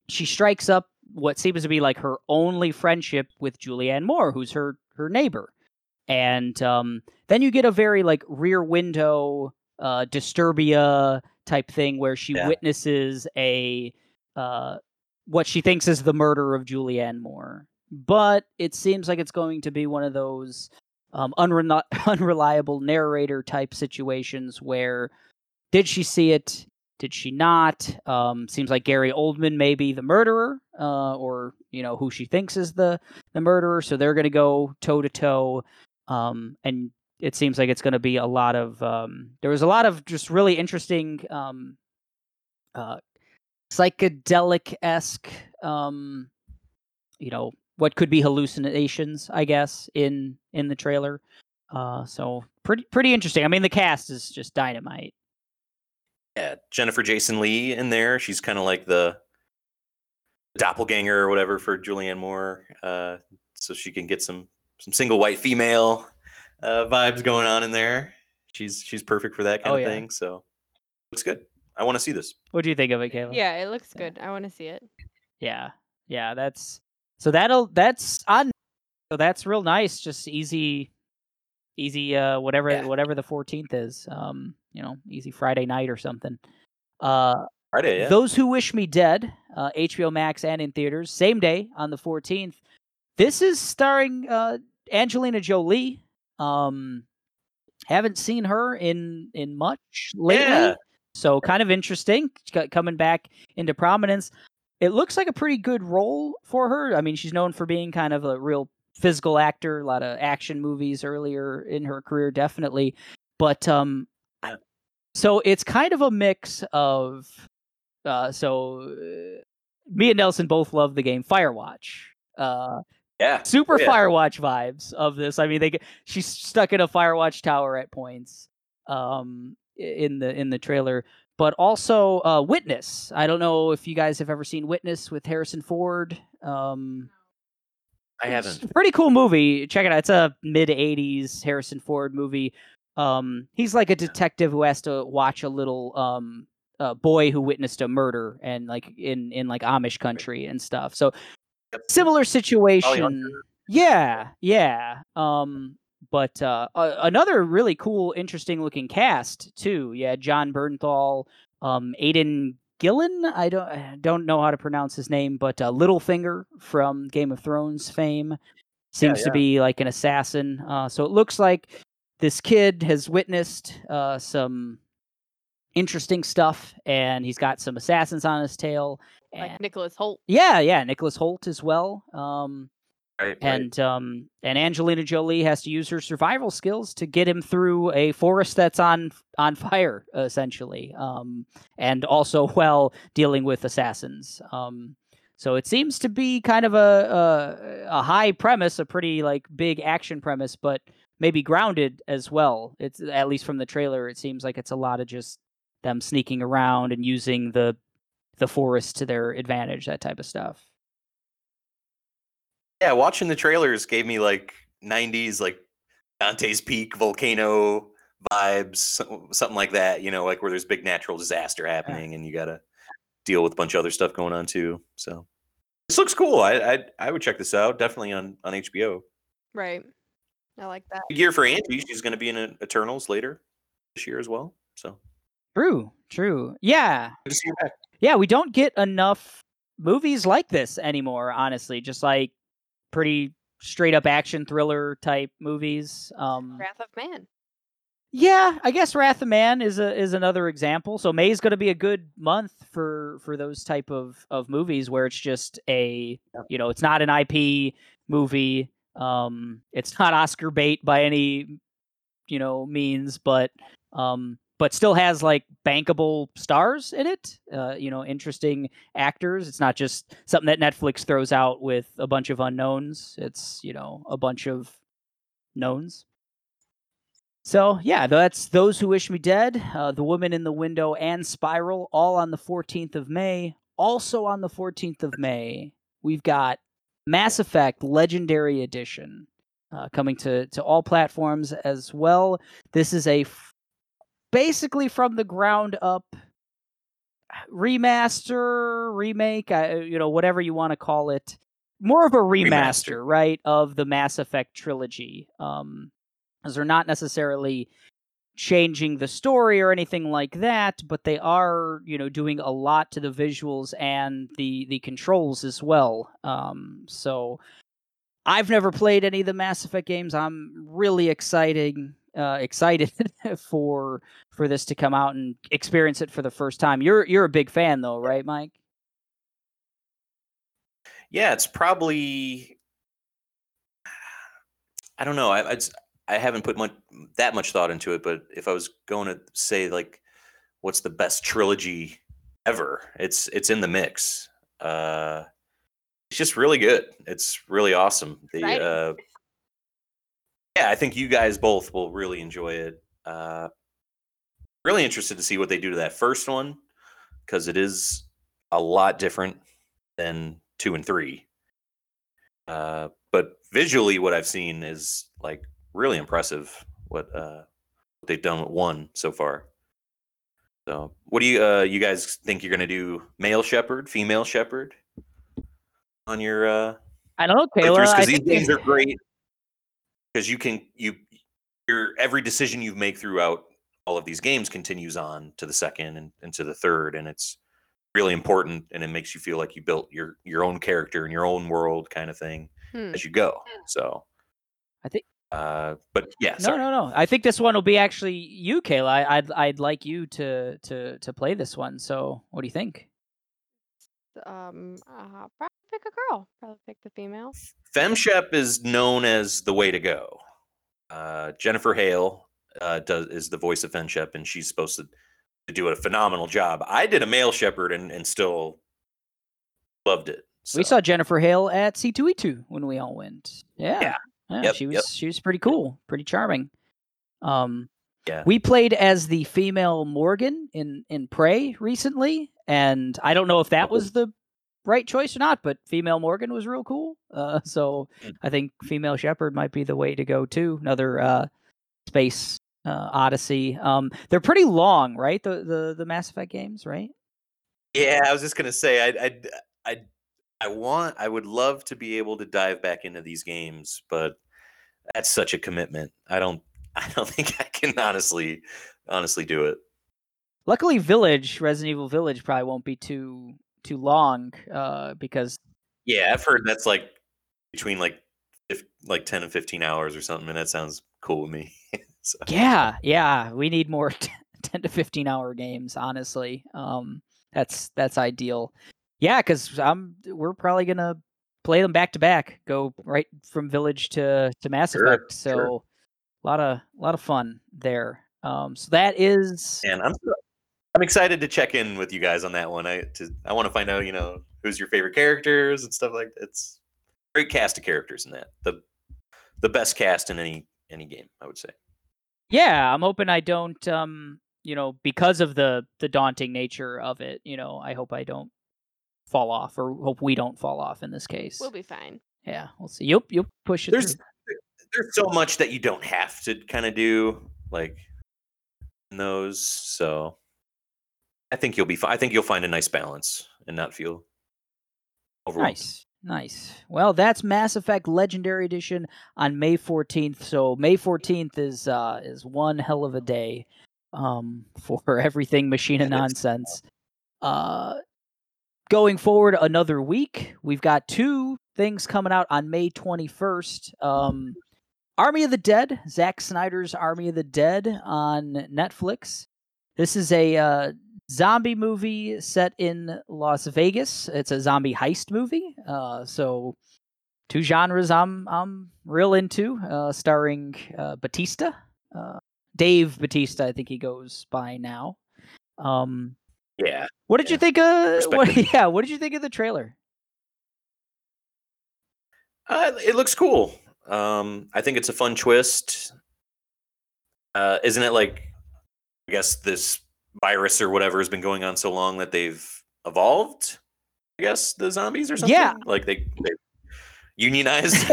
she strikes up what seems to be like her only friendship with Julianne Moore, who's her her neighbor, and um, then you get a very like rear window uh, Disturbia type thing where she Yeah. witnesses a uh, what she thinks is the murder of Julianne Moore, but it seems like it's going to be one of those um, unreli- unreliable narrator type situations where did she see it? Did she not? Um, seems like Gary Oldman may be the murderer, uh, or you know who she thinks is the the murderer. So they're going to go toe to toe, and it seems like it's going to be a lot of. Um, there was a lot of just really interesting, um, uh, psychedelic esque, um, you know, what could be hallucinations, I guess, in in the trailer. Uh, so pretty pretty interesting. I mean, the cast is just dynamite. Yeah, Jennifer Jason Lee in there. She's kind of like the doppelganger or whatever for Julianne Moore, uh, so she can get some some single white female uh, vibes going on in there. She's she's perfect for that kind Oh, of yeah. thing. So looks good. I want to see this. What do you think of it, Kayla? Yeah, it looks good. I want to see it. yeah, yeah. That's so that'll that's on. So that's real nice. Just easy, easy. Uh, whatever Yeah. whatever the fourteenth is. Um, you know, easy Friday night or something. Uh, Friday, yeah. Those Who Wish Me Dead, uh, HBO Max and in theaters, same day on the 14th. This is starring uh, Angelina Jolie. Um, haven't seen her in in much lately, Yeah. so kind of interesting c- coming back into prominence. It looks like a pretty good role for her. I mean, she's known for being kind of a real physical actor, a lot of action movies earlier in her career, definitely. But um, so it's kind of a mix of uh, so uh, me and Nelson both love the game Firewatch. Uh, yeah. super yeah. Firewatch vibes of this. I mean, they get, she's stuck in a Firewatch tower at points um, in the in the trailer, but also uh, Witness. I don't know if you guys have ever seen Witness with Harrison Ford. Um, I haven't. a pretty cool movie. Check it out. It's a mid '80s Harrison Ford movie. Um, he's like a detective who has to watch a little um, uh, boy who witnessed a murder and like in in like Amish country and stuff. So Yep. similar situation. Yeah, yeah. Um, but uh, a- another really cool, interesting looking cast too. Yeah, Jon Bernthal, um, Aidan Gillen. I don't I don't know how to pronounce his name, but uh, Littlefinger from Game of Thrones fame seems to yeah. be like an assassin. Uh, so it looks like this kid has witnessed uh, some interesting stuff, and he's got some assassins on his tail. And Like Nicholas Hoult. yeah, yeah, Nicholas Hoult as well. Um, Right, and um, and Angelina Jolie has to use her survival skills to get him through a forest that's on on fire, essentially, um, and also while dealing with assassins. Um, so it seems to be kind of a, a a high premise, a pretty like big action premise, but maybe grounded as well. It's at least from the trailer, it seems like it's a lot of just them sneaking around and using the the forest to their advantage, that type of stuff. Yeah, watching the trailers gave me like '90s like Dante's Peak volcano vibes, something like that. You know, like where there's big natural disaster happening and you gotta deal with a bunch of other stuff going on too. So this looks cool. I I, I would check this out definitely on on HBO. Right. I like that. Good year for Angie. She's going to be in Eternals later this year as well. So True, true. Yeah, good to see her back. yeah. We don't get enough movies like this anymore. Honestly, just like pretty straight up action thriller type movies. Um, Wrath of Man. yeah, I guess Wrath of Man is a is another example. So May's going to be a good month for for those type of of movies where it's just a you know it's not an IP movie. Um, it's not Oscar bait by any you know means, but um, but still has like bankable stars in it. Uh, you know, interesting actors. It's not just something that Netflix throws out with a bunch of unknowns. It's you know a bunch of knowns. So yeah, that's those who wish me dead, uh, the woman in the window, and Spiral, all on the 14th of May. Also on the 14th of May, we've got Mass Effect Legendary Edition uh, coming to to all platforms as well. This is a basically from the ground up remaster, remake, uh, you know, whatever you want to call it. More of a remaster, Remaster. right, of the Mass Effect trilogy. Um, as they're not necessarily changing the story or anything like that, but they are, you know, doing a lot to the visuals and the the controls as well. Um, so I've never played any of the Mass Effect games. I'm really exciting uh, excited for for this to come out and experience it for the first time. You're you're a big fan though, right, Mike? Yeah, it's probably. I don't know. I I'd, s- I haven't put much that much thought into it, but if I was going to say like, what's the best trilogy ever? It's it's in the mix. Uh, it's just really good. It's really awesome. The Exciting. uh, yeah, I think you guys both will really enjoy it. Uh, really interested to see what they do to that first one because it is a lot different than two and three. Uh, but visually, what I've seen is like really impressive. What uh, what they've done with one so far. So, what do you uh, you guys think you're gonna do? Male Shepard, female Shepard on your uh, I don't know, Kayla. because these games are great because you can you your every decision you make throughout all of these games continues on to the second and, and to the third and it's really important and it makes you feel like you built your your own character and your own world kind of thing Hmm. as you go so I think- uh but yeah no, sorry. no, no. I think this one will be actually you, Kayla. I, I'd I'd like you to to to play this one. So, what do you think? Um, uh, probably pick a girl. Probably pick the female. femshep is known as the way to go uh jennifer hale uh does is the voice of femshep and she's supposed to, to do a phenomenal job i did a male Shepard and, and still loved it We saw Jennifer Hale at C2E2 when we all went. Yeah. Yeah. Yeah, Yep, she was yep. she was pretty cool, pretty charming. Um Yeah. we played as the female Morgan in in Prey recently and I don't know if that Oh. was the right choice or not, but female Morgan was real cool. Uh so Mm. I think female Shepard might be the way to go too. Another uh space uh odyssey. Um they're pretty long, right? The the the Mass Effect games, right? Yeah, I was just gonna say, I, I, I, I want, I would love to be able to dive back into these games, but that's such a commitment. I don't, I don't think I can honestly, honestly do it. Luckily, Village, Resident Evil Village, probably won't be too too long uh, because Yeah, I've heard that's like between like, if like ten and fifteen hours or something, and that sounds cool with me. so, yeah, yeah, we need more t- ten to fifteen hour games. Honestly, um, that's that's ideal. Yeah, because I'm we're probably gonna play them back to back. Go right from Village to to Mass Sure, Effect. So sure. A lot of a lot of fun there. Um, so that is and I'm, I'm excited to check in with you guys on that one. I, to, I want to find out, you know, who's your favorite characters and stuff like that. It's great cast of characters in that. The, the best cast in any any game, I would say. yeah. I'm hoping I don't um you know because of the the daunting nature of it. You know, I hope I don't fall off or hope we don't fall off in this case. We'll be fine. Yeah, we'll see. You'll you'll push it. There's through. There's so much that you don't have to kind of do like in those. So I think you'll be fine. I think you'll find a nice balance and not feel overwhelmed. Nice, nice. Well, that's Mass Effect Legendary Edition on May 14th. So May 14th is uh is one hell of a day um for everything Machine and Nonsense. Uh going forward another week, we've got two things coming out on May 21st. Um Army of the Dead, Zack Snyder's Army of the Dead on Netflix. This is a uh, zombie movie set in Las Vegas. It's a zombie heist movie. Uh, so two genres I'm I'm real into. Uh, starring uh, Batista, uh, Dave Bautista, I think he goes by now. Um, Yeah. what did you think of? What, yeah, what did you think of the trailer? Uh, it looks cool. Um, I think it's a fun twist. Uh, isn't it like, I guess this virus or whatever has been going on so long that they've evolved? I guess the zombies or something. Yeah. like they they unionized,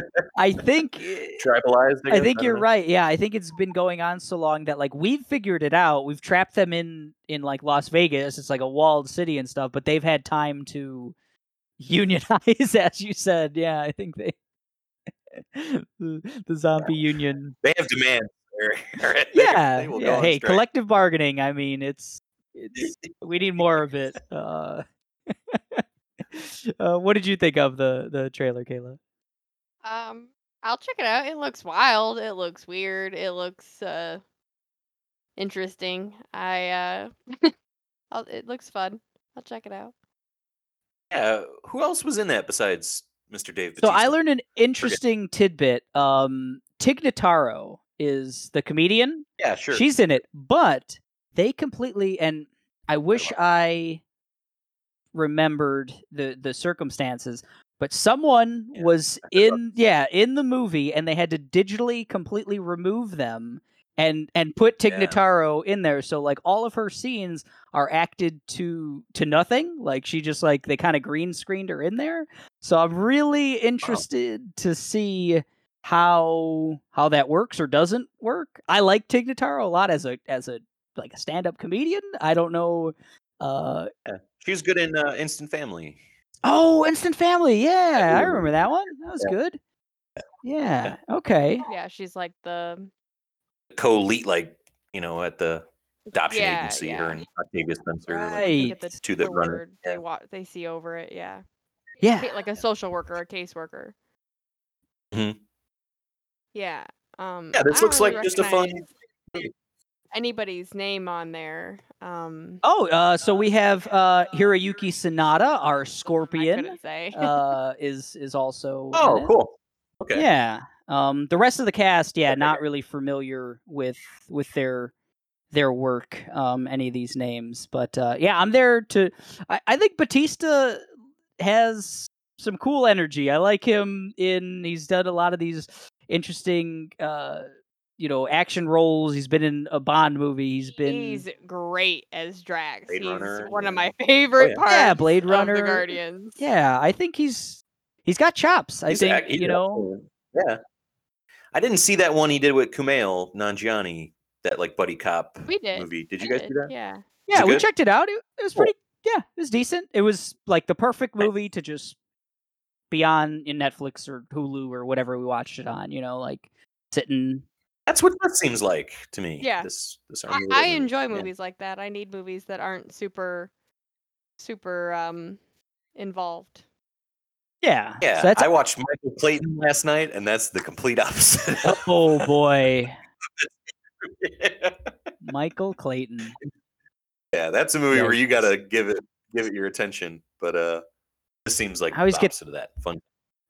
I think tribalized. I think you're know. right. Yeah, I think it's been going on so long that like we've figured it out. We've trapped them in in like Las Vegas. It's like a walled city and stuff, but they've had time to unionize, as you said. Yeah, I think they the, the zombie union. They have demands. They're- they're- Yeah, they will yeah. Hey, strike. collective bargaining. I mean, it's it's we need more of it. Uh, uh, what did you think of the the trailer, Kayla? Um, I'll check it out. It looks wild. It looks weird. It looks uh interesting. I uh, I'll, it looks fun. I'll check it out. Yeah, who else was in that besides Mr. Dave? So I learned an interesting tidbit. Um, Tig Notaro is the comedian. Yeah, sure. She's in it, but they completely and I wish I remembered the the circumstances. But someone Yeah, was I heard about in yeah in the movie, and they had to digitally completely remove them and and put Tig Notaro Yeah. In there. So like all of her scenes are acted to to nothing. Like she just like they kind of green screened her in there. So I'm really interested to see how how that works or doesn't work. I like Tig Notaro a lot as a as a like a stand up comedian. I don't know. Uh Yeah. She was good in uh, Instant Family. oh, Instant Family. Yeah, I Ooh. remember that one. That was Yeah. good. Yeah. Okay. Yeah, she's like the Co-lead, like you know, at the adoption Yeah, agency. yeah. Her and Octavia Spencer. like, I the, Two that the run it, they yeah. wa- they see over it. Yeah, Yeah. Like a social worker, a caseworker. Mhm. Yeah. Um. Yeah, this looks really like just a fun. anybody's name on there. Um. Oh, uh so we have uh Hiroyuki Sanada, our scorpion, couldn't say. uh is is also Oh, cool. Okay. Yeah. Um, the rest of the cast, yeah, not really familiar with with their their work, um, any of these names, but uh, yeah, I'm there to. I, I think Batista has some cool energy. I like him in. He's done a lot of these interesting, uh, you know, action roles. He's been in a Bond movie. He's been He's great as Drax. Blade He's Runner, one of my favorite yeah. parts. Yeah, Blade of Runner. the Guardians. yeah. I think he's he's got chops. I He's think ac- you know. excellent. Yeah. I didn't see that one he did with Kumail Nanjiani, that like buddy cop We did. movie. Did you I guys see did, that? Yeah. Yeah, we good? checked it out. It, it was Cool. pretty. Yeah, it was decent. It was like the perfect movie to just be on in Netflix or Hulu or whatever we watched it on. You know, like sitting. That's what that seems like to me. Yeah. This this I, Army I Movie. enjoy Yeah. movies like that. I need movies that aren't super, super um involved. Yeah. Yeah, So that's, I watched Michael Clayton last night, and that's the complete opposite. oh boy, Michael Clayton. yeah, that's a movie where you gotta give it give it your attention. But uh, this seems like I always the get- opposite of that. Fun.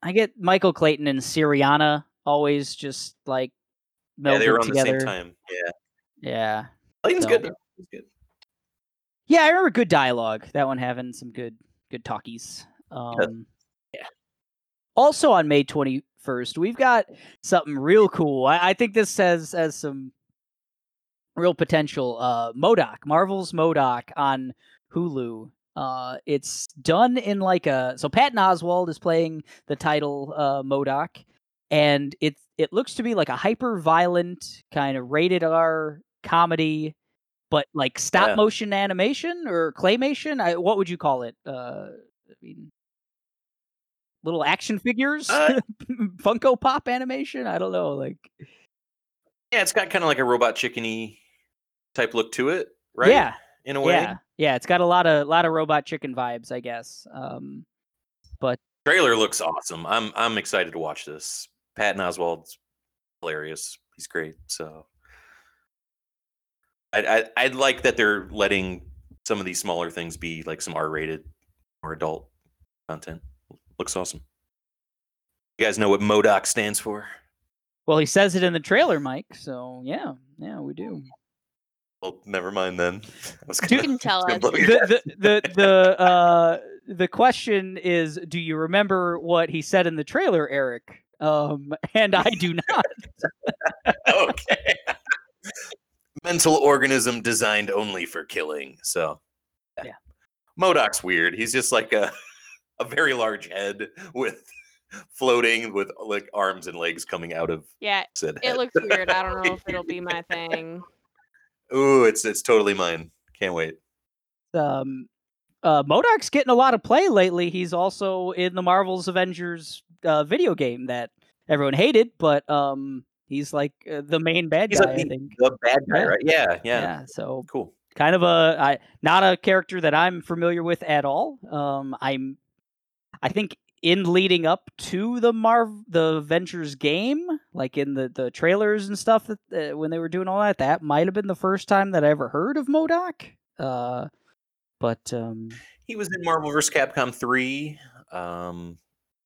I get Michael Clayton and Syriana always just like Yeah, they were on together. the same time. Yeah, Yeah. Clayton's So- good. He's good. Yeah, I remember good dialogue. That one having some good good talkies. Um, Yeah. Also on May twenty first, we've got something real cool. I, I think this has has some real potential. Uh, MODOK, Marvel's MODOK on Hulu. Uh, it's done in like a so Patton Oswalt is playing the title uh, MODOK, and it it looks to be like a hyper violent kind of rated R comedy, but like stop Yeah. motion animation or claymation. I, what would you call it? Uh, I mean, little action figures, Uh, Funko Pop animation. I don't know, like Yeah, it's got kind of like a robot chickeny type look to it, right? yeah, in a way. yeah, yeah. It's got a lot of lot of robot chicken vibes, I guess. Um, but Trailer looks awesome. I'm I'm excited to watch this. Patton Oswalt's hilarious. He's great. So I I I like that they're letting some of these smaller things be like some R-rated or adult content. Looks awesome. You guys know what MODOK stands for? well, he says it in the trailer, Mike. So yeah, yeah, we do. Well, never mind then. I was You gonna, can tell us. the, the the the uh the question is do you remember what he said in the trailer eric um, and I do not. okay. Mental organism designed only for killing. So, Yeah. MODOK's weird. He's just like a a very large head with floating with like arms and legs coming out of Yeah, said it looks weird. I don't know if it'll be my thing. Ooh, it's it's totally mine. Can't wait. um, uh, MODOK's getting a lot of play lately. He's also in the Marvel's Avengers uh, video game that everyone hated, but um, he's like uh, the main bad He's guy. like I the, think. the bad guy, Yeah. right? Yeah, yeah, Yeah. So Cool. kind of a I, not a character that I'm familiar with at all. Um, I'm, I think in leading up to the Marv the Avengers game, like in the the trailers and stuff that uh, when they were doing all that, that might have been the first time that I ever heard of MODOK. Uh, but um, He was in Marvel vs. Capcom 3. Um,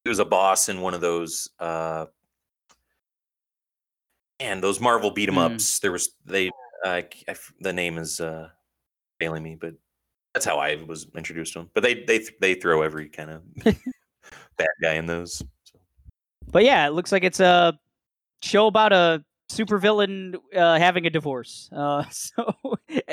he was a boss in one of those uh and those Marvel beat 'em Hmm. ups. There was they uh, I the name is uh failing me, but that's how I was introduced to them. But they they they throw every kind of bad guy in those. So. but yeah, it looks like it's a show about a supervillain uh, having a divorce. Uh, so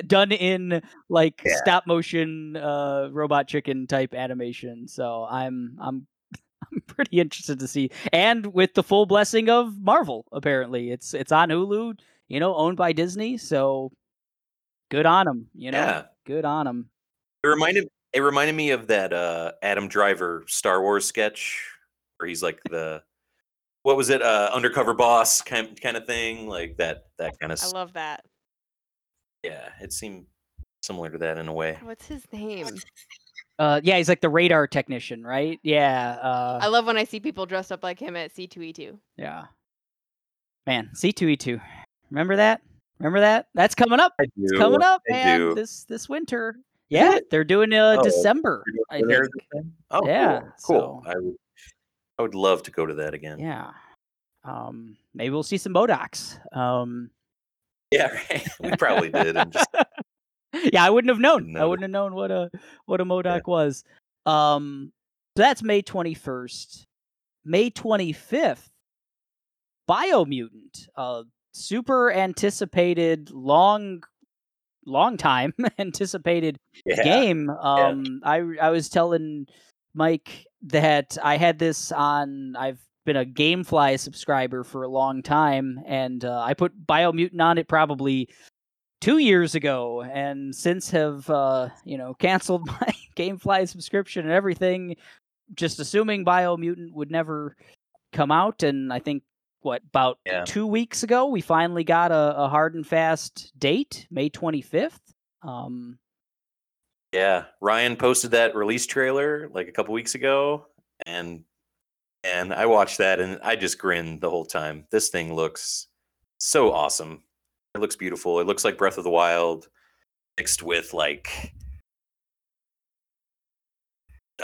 done in like Yeah. stop motion uh, robot chicken type animation. So I'm I'm I'm pretty interested to see, and with the full blessing of Marvel. Apparently, it's it's on Hulu. You know, owned by Disney. So good on them. You know, Yeah. good on them. It reminded it reminded me of that uh Adam Driver Star Wars sketch where he's like the what was it uh undercover boss kind kind of thing like that that kind of I love that. yeah it seemed similar to that in a way What's his name? Uh, yeah, he's like the radar technician, right? Yeah. Uh, I love when I see people dressed up like him at C2E2. Yeah. Man, C2E2. Remember that? Remember that? That's coming up. I It's coming up, I man. do. This this winter. Yeah, they're doing uh Oh, December. I think. oh Yeah, cool, so- I would I would love to go to that again Yeah. Um maybe we'll see some MODOKs. Um yeah right. we probably did just Yeah, I wouldn't have known. Didn't I wouldn't have known what a what a MODOK was. Um so that's May 21st. May 25th. Biomutant, a super anticipated long long time anticipated yeah game. Um, I I was telling Mike that I had this on. I've been a GameFly subscriber for a long time, and uh, I put Biomutant on it probably two years ago, and since have uh, you know canceled my GameFly subscription and everything, just assuming Biomutant would never come out. And I think what about Yeah. two weeks ago we finally got a, a hard and fast date, May twenty fifth. Um, Yeah, Ryan posted that release trailer like a couple weeks ago, and and I watched that and I just grinned the whole time. This thing looks so awesome. It looks beautiful. It looks like Breath of the Wild mixed with like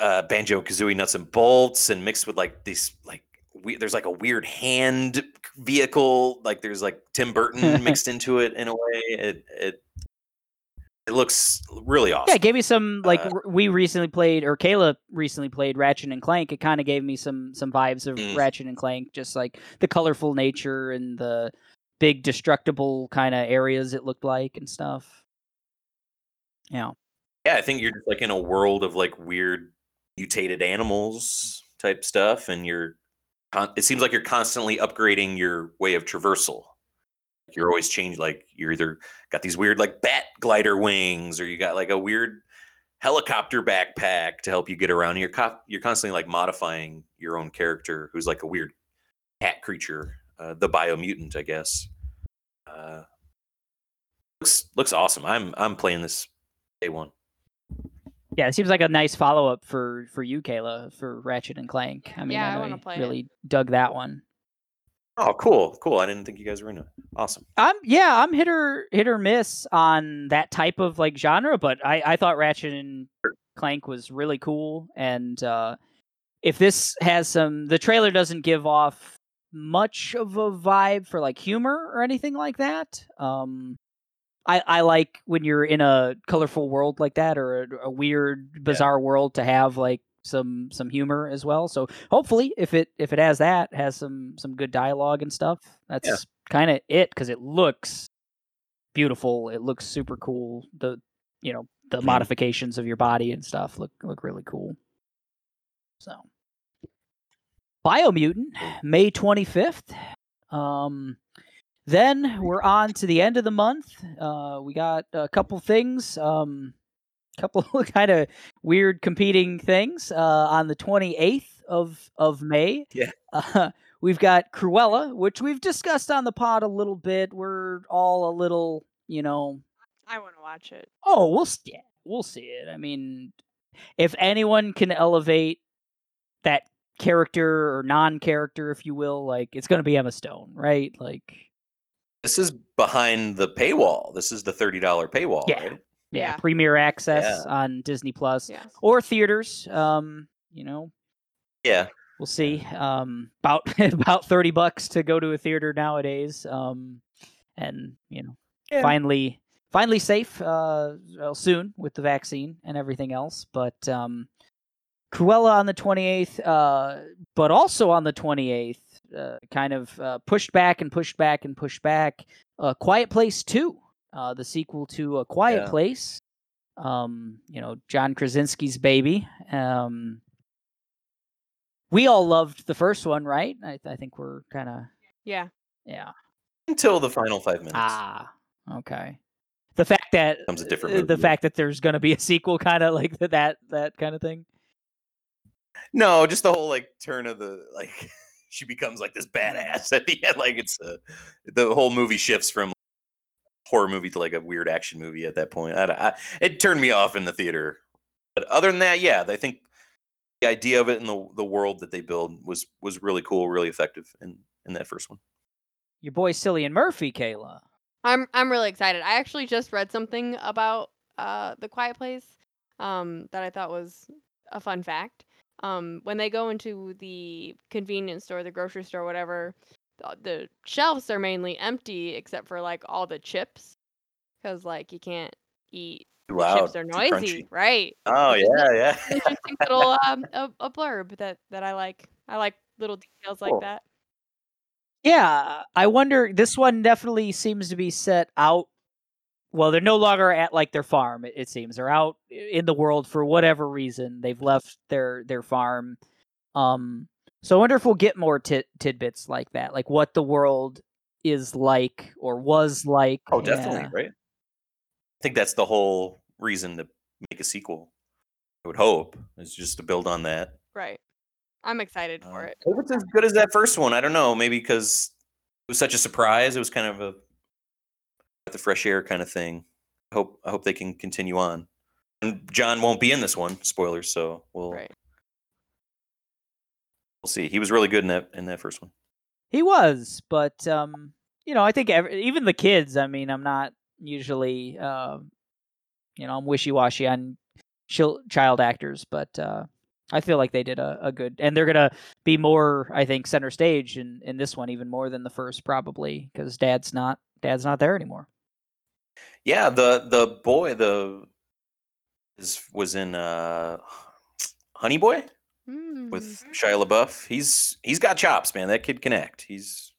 uh, Banjo Kazooie nuts and bolts, and mixed with like these like we, there's like a weird hand vehicle. Like there's like Tim Burton mixed into it in a way. It it it looks really awesome. Yeah, it gave me some like Uh, we recently played or Kayla recently played Ratchet and Clank. It kind of gave me some some vibes of Mm. Ratchet and Clank, just like the colorful nature and the big destructible kind of areas it looked like and stuff. Yeah. Yeah, I think you're just like in a world of like weird mutated animals type stuff, and you're. It seems like you're constantly upgrading your way of traversal. You're always changing. Like you're either got these weird like bat glider wings, or you got like a weird helicopter backpack to help you get around. You're co- you're constantly like modifying your own character, who's like a weird cat creature, uh, the biomutant, I guess. Uh, looks looks awesome. I'm I'm playing this day one. Yeah, it seems like a nice follow up for for you, Kayla, for Ratchet and Clank. I mean, Yeah, I know wanna play it. really dug that one. Oh, cool, cool. I didn't think you guys were into it. Awesome. I'm yeah, I'm hit or hit or miss on that type of like genre, but I I thought Ratchet and Clank was really cool, and uh, if this has some, the trailer doesn't give off much of a vibe for like humor or anything like that. Um, I I like when you're in a colorful world like that or a, a weird, bizarre world to have like some some humor as well. So hopefully, if it if it has that, has some some good dialogue and stuff. That's Yeah. kind of it because it looks beautiful. It looks super cool. The you know the Mhm. modifications of your body and stuff look look really cool. So Biomutant, May twenty fifth. Um, then we're on to the end of the month. Uh, we got a couple things. Um, couple kind of weird competing things uh, on the 28th of of May. Yeah. Uh, we've got Cruella, which we've discussed on the pod a little bit. We're all a little, you know, I want to watch it. oh, we'll see. We'll see it. I mean, if anyone can elevate that character or non-character, if you will, like it's going to be Emma Stone, right? Like, This is behind the paywall. This is the thirty dollar paywall, Yeah. right? yeah, Yeah. premiere access on Disney Plus Yes. or theaters. Um, you know, Yeah. we'll see. Um, about about thirty bucks to go to a theater nowadays. Um, and you know, Yeah. finally, finally safe. Uh, well, soon with the vaccine and everything else. But um, Cruella on the twenty eighth. Uh, but also on the twenty eighth. Uh, kind of uh, pushed back and pushed back and pushed back. Uh, Quiet Place Two, uh, the sequel to A Quiet Yeah. Place. Um, you know, John Krasinski's baby. Um, we all loved the first one, right? I, I think we're kind of Yeah. yeah. Until the final five minutes. Ah, okay. The fact that Becomes a different uh, the fact that there's going to be a sequel, kind of like that that kind of thing. No, just the whole like turn of the like she becomes like this badass at the end. Like it's uh, the whole movie shifts from horror movie to like a weird action movie at that point. I, I, it turned me off in the theater. But other than that, yeah, I think the idea of it and the the world that they build was was really cool, really effective in in that first one. Your boy Cillian Murphy, Kayla. I'm I'm really excited. I actually just read something about uh the Quiet Place um that I thought was a fun fact. Um when they go into the convenience store, the grocery store, whatever, the, the shelves are mainly empty except for like all the chips cuz like you can't eat Too the loud, chips are noisy, right? Oh Which yeah, a- yeah. Interesting little um a, a blurb that that I like. I like little details like that. Yeah, I wonder. This one definitely seems to be set out. Well, they're no longer at like their farm. It, it seems they're out in the world for whatever reason. They've left their their farm. Um, so I wonder if we'll get more tit tidbits like that, like what the world is like or was like. Oh, definitely, Yeah. right? I think that's the whole reason to make a sequel. I would hope is just to build on that. Right. I'm excited for Um, it. Hope it's as good as that first one. I don't know. Maybe because it was such a surprise. It was kind of a the fresh air kind of thing. I hope I hope they can continue on. And John won't be in this one. Spoilers. So we'll Right. we'll see. He was really good in that in that first one. He was, but um, you know, I think ev even the kids. I mean, I'm not usually, uh, you know, I'm wishy washy on child actors, but uh, I feel like they did a, a good, and they're gonna be more, I think, center stage in in this one even more than the first, probably because Dad's not Dad's not there anymore. Yeah, the the boy the is was in uh Honey Boy with Mm, Shia LaBeouf. He's he's got chops, man. That kid can act. He's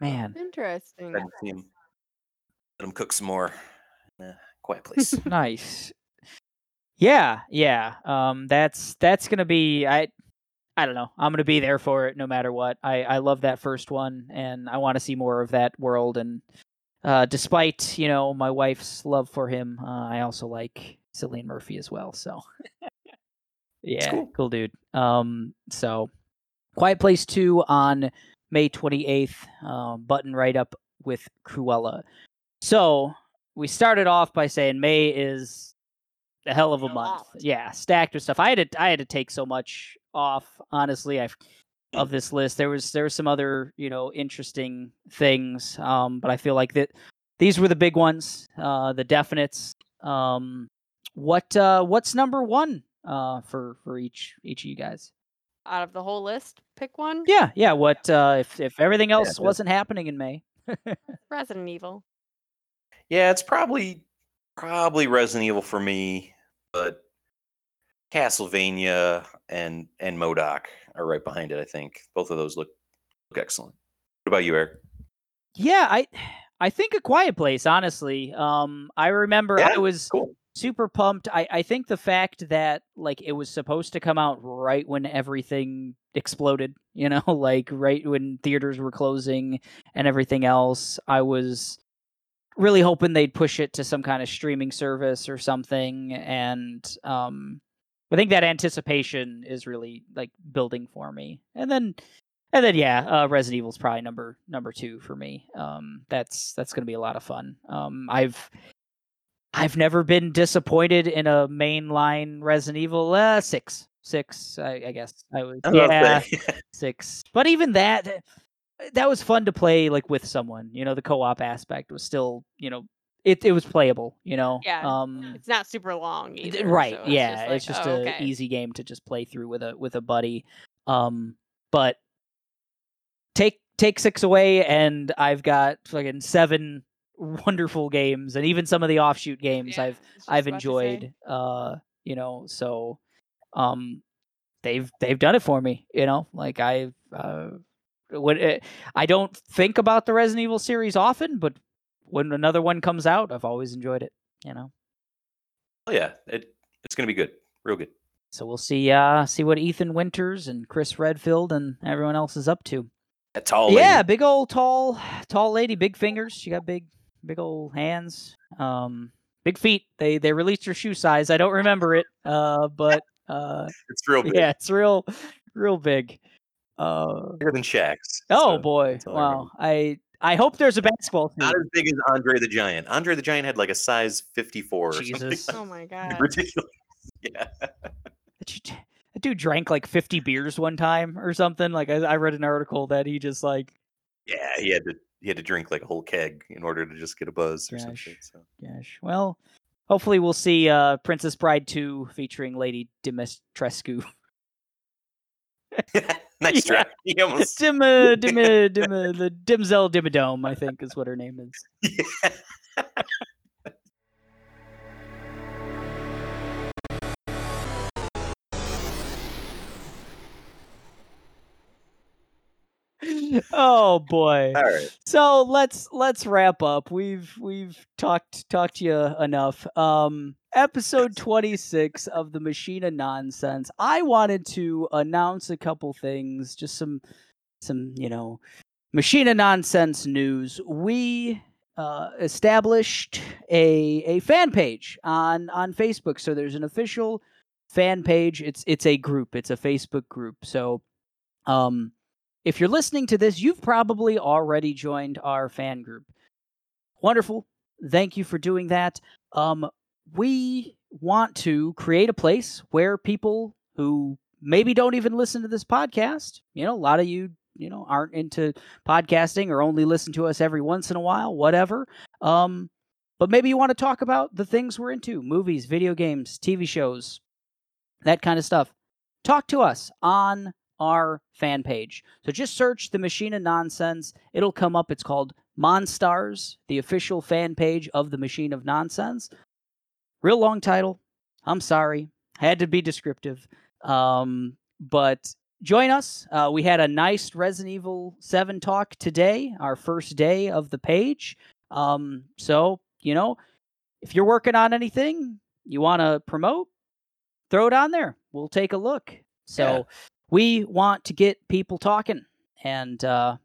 Man, interesting. Glad see him. Let him cook some more. in a quiet place. nice. Yeah, yeah. Um, that's that's gonna be I. I don't know. I'm gonna be there for it no matter what. I I love that first one, and I want to see more of that world. And uh, despite you know my wife's love for him, uh, I also like Cillian Murphy as well. So yeah, cool. cool dude. Um, so Quiet Place Two on May 28th. Um, button right up with Cruella. So we started off by saying May is a hell of a month. Yeah, stacked with stuff. I had to I had to take so much off. Honestly, I of this list. There was there were some other you know interesting things, um, but I feel like that these were the big ones, uh, the definites. Um, what uh, what's number one uh, for for each each of you guys? Out of the whole list, pick one. Yeah, yeah. What uh, if if everything else yeah. wasn't happening in May? Resident Evil. yeah, it's probably probably Resident Evil for me, but Castlevania and and MODOK are right behind it. I think both of those look look excellent. What about you, Eric? Yeah, I I think a quiet place, honestly. Um I remember Yeah, I was Cool. super pumped. I, I think the fact that like it was supposed to come out right when everything exploded, you know, like right when theaters were closing and everything else, I was really hoping they'd push it to some kind of streaming service or something and um I think that anticipation is really like building for me. And then and then yeah, uh, Resident Evil's probably number number 2 for me. Um that's that's going to be a lot of fun. Um I've I've never been disappointed in a mainline Resident Evil. Uh, six, six. I, I guess I was. I to Yeah, six. But even that, that was fun to play like with someone. You know, the co-op aspect was still, you know, it it was playable. You know. Yeah, Um. It's not super long either. Right. so it's yeah. just like, it's just oh, a okay. easy game to just play through with a with a buddy. Um. But take take six away, and I've got fucking seven wonderful games, and even some of the offshoot games Yeah, I've I was just I've about to say. enjoyed. Uh, you know, so um, they've they've done it for me. You know, like I've uh, when it, I don't think about the Resident Evil series often, but when another one comes out, I've always enjoyed it. You know, oh yeah, it it's gonna be good, real good. so we'll see uh see what Ethan Winters and Chris Redfield and everyone else is up to. That's all. yeah, big old tall tall lady, big fingers. She got big big old hands. Um, big feet. They they released her shoe size. I don't remember it. Uh, but uh. it's real big. Yeah, it's real, real big. Uh, bigger than Shaq's. oh so boy, wow! I I hope there's a basketball Not as big as Andre the Giant. Andre the Giant had like a size 54 or something. Jesus. Oh my god. Ridiculous. Yeah. That dude- drank like 50 beers one time or something. Like I, I read an article that he just like, Yeah, he had to he had to drink like a whole keg in order to just get a buzz or Gosh. something. So gosh. Well, hopefully we'll see uh, Princess Bride 2 featuring Lady Dimitrescu. nice Yeah. try. He almost Dim, uh, dim, uh, dim, uh, the Dimzel Dimmadome, I think is what her name is. yeah. oh boy. All right. so let's let's wrap up. We've we've talked talked to you enough. Um episode 26 of the machine of nonsense. I wanted to announce a couple things just some some you know machine of nonsense news. We uh, established a a fan page on on facebook. So there's an official fan page. It's it's a group. It's a facebook group. So um if you're listening to this, you've probably already joined our fan group. Wonderful. Thank you for doing that. Um, we want to create a place where people who maybe don't even listen to this podcast, you know, a lot of you, you know, aren't into podcasting or only listen to us every once in a while, whatever. Um, but maybe you want to talk about the things we're into movies, video games, TV shows, that kind of stuff. Talk to us on our fan page. So just search the Machine of Nonsense. It'll come up. It's called Monstars, the official fan page of the Machine of Nonsense. Real long title. I'm sorry. Had to be descriptive. Um, but join us. Uh, we had a nice Resident Evil 7 talk today, our first day of the page. Um, so, you know, if you're working on anything you want to promote, throw it on there. We'll take a look. So, Yeah. We want to get people talking. And uh,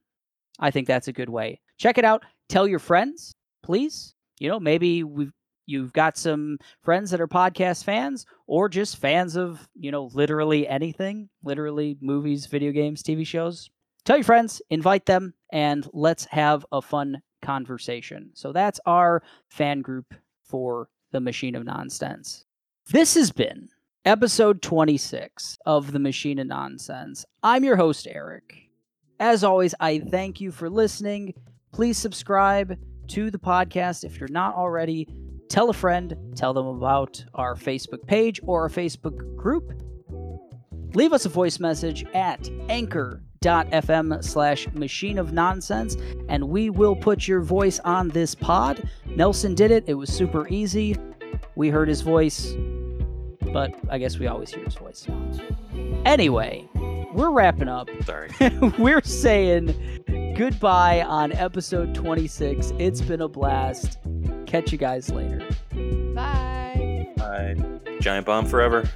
i think that's a good way. Check it out. Tell your friends please. You know maybe we've you've got some friends that are podcast fans or just fans of you know literally anything literally movies video games tv shows. Tell your friends invite them and let's have a fun conversation. So that's our fan group for the machine of nonsense. This has been episode 26 of The Machine of Nonsense. I'm your host, Eric. As always, I thank you for listening. Please subscribe to the podcast if you're not already. Tell a friend, tell them about our Facebook page or our Facebook group. Leave us a voice message at anchor.fm slash machine of nonsense and we will put your voice on this pod. Nelson did it, it was super easy. We heard his voice but I guess we always hear his voice. Anyway, we're wrapping up. Sorry. we're saying goodbye on episode 26. It's been a blast. Catch you guys later. Bye. Bye. Giant bomb forever.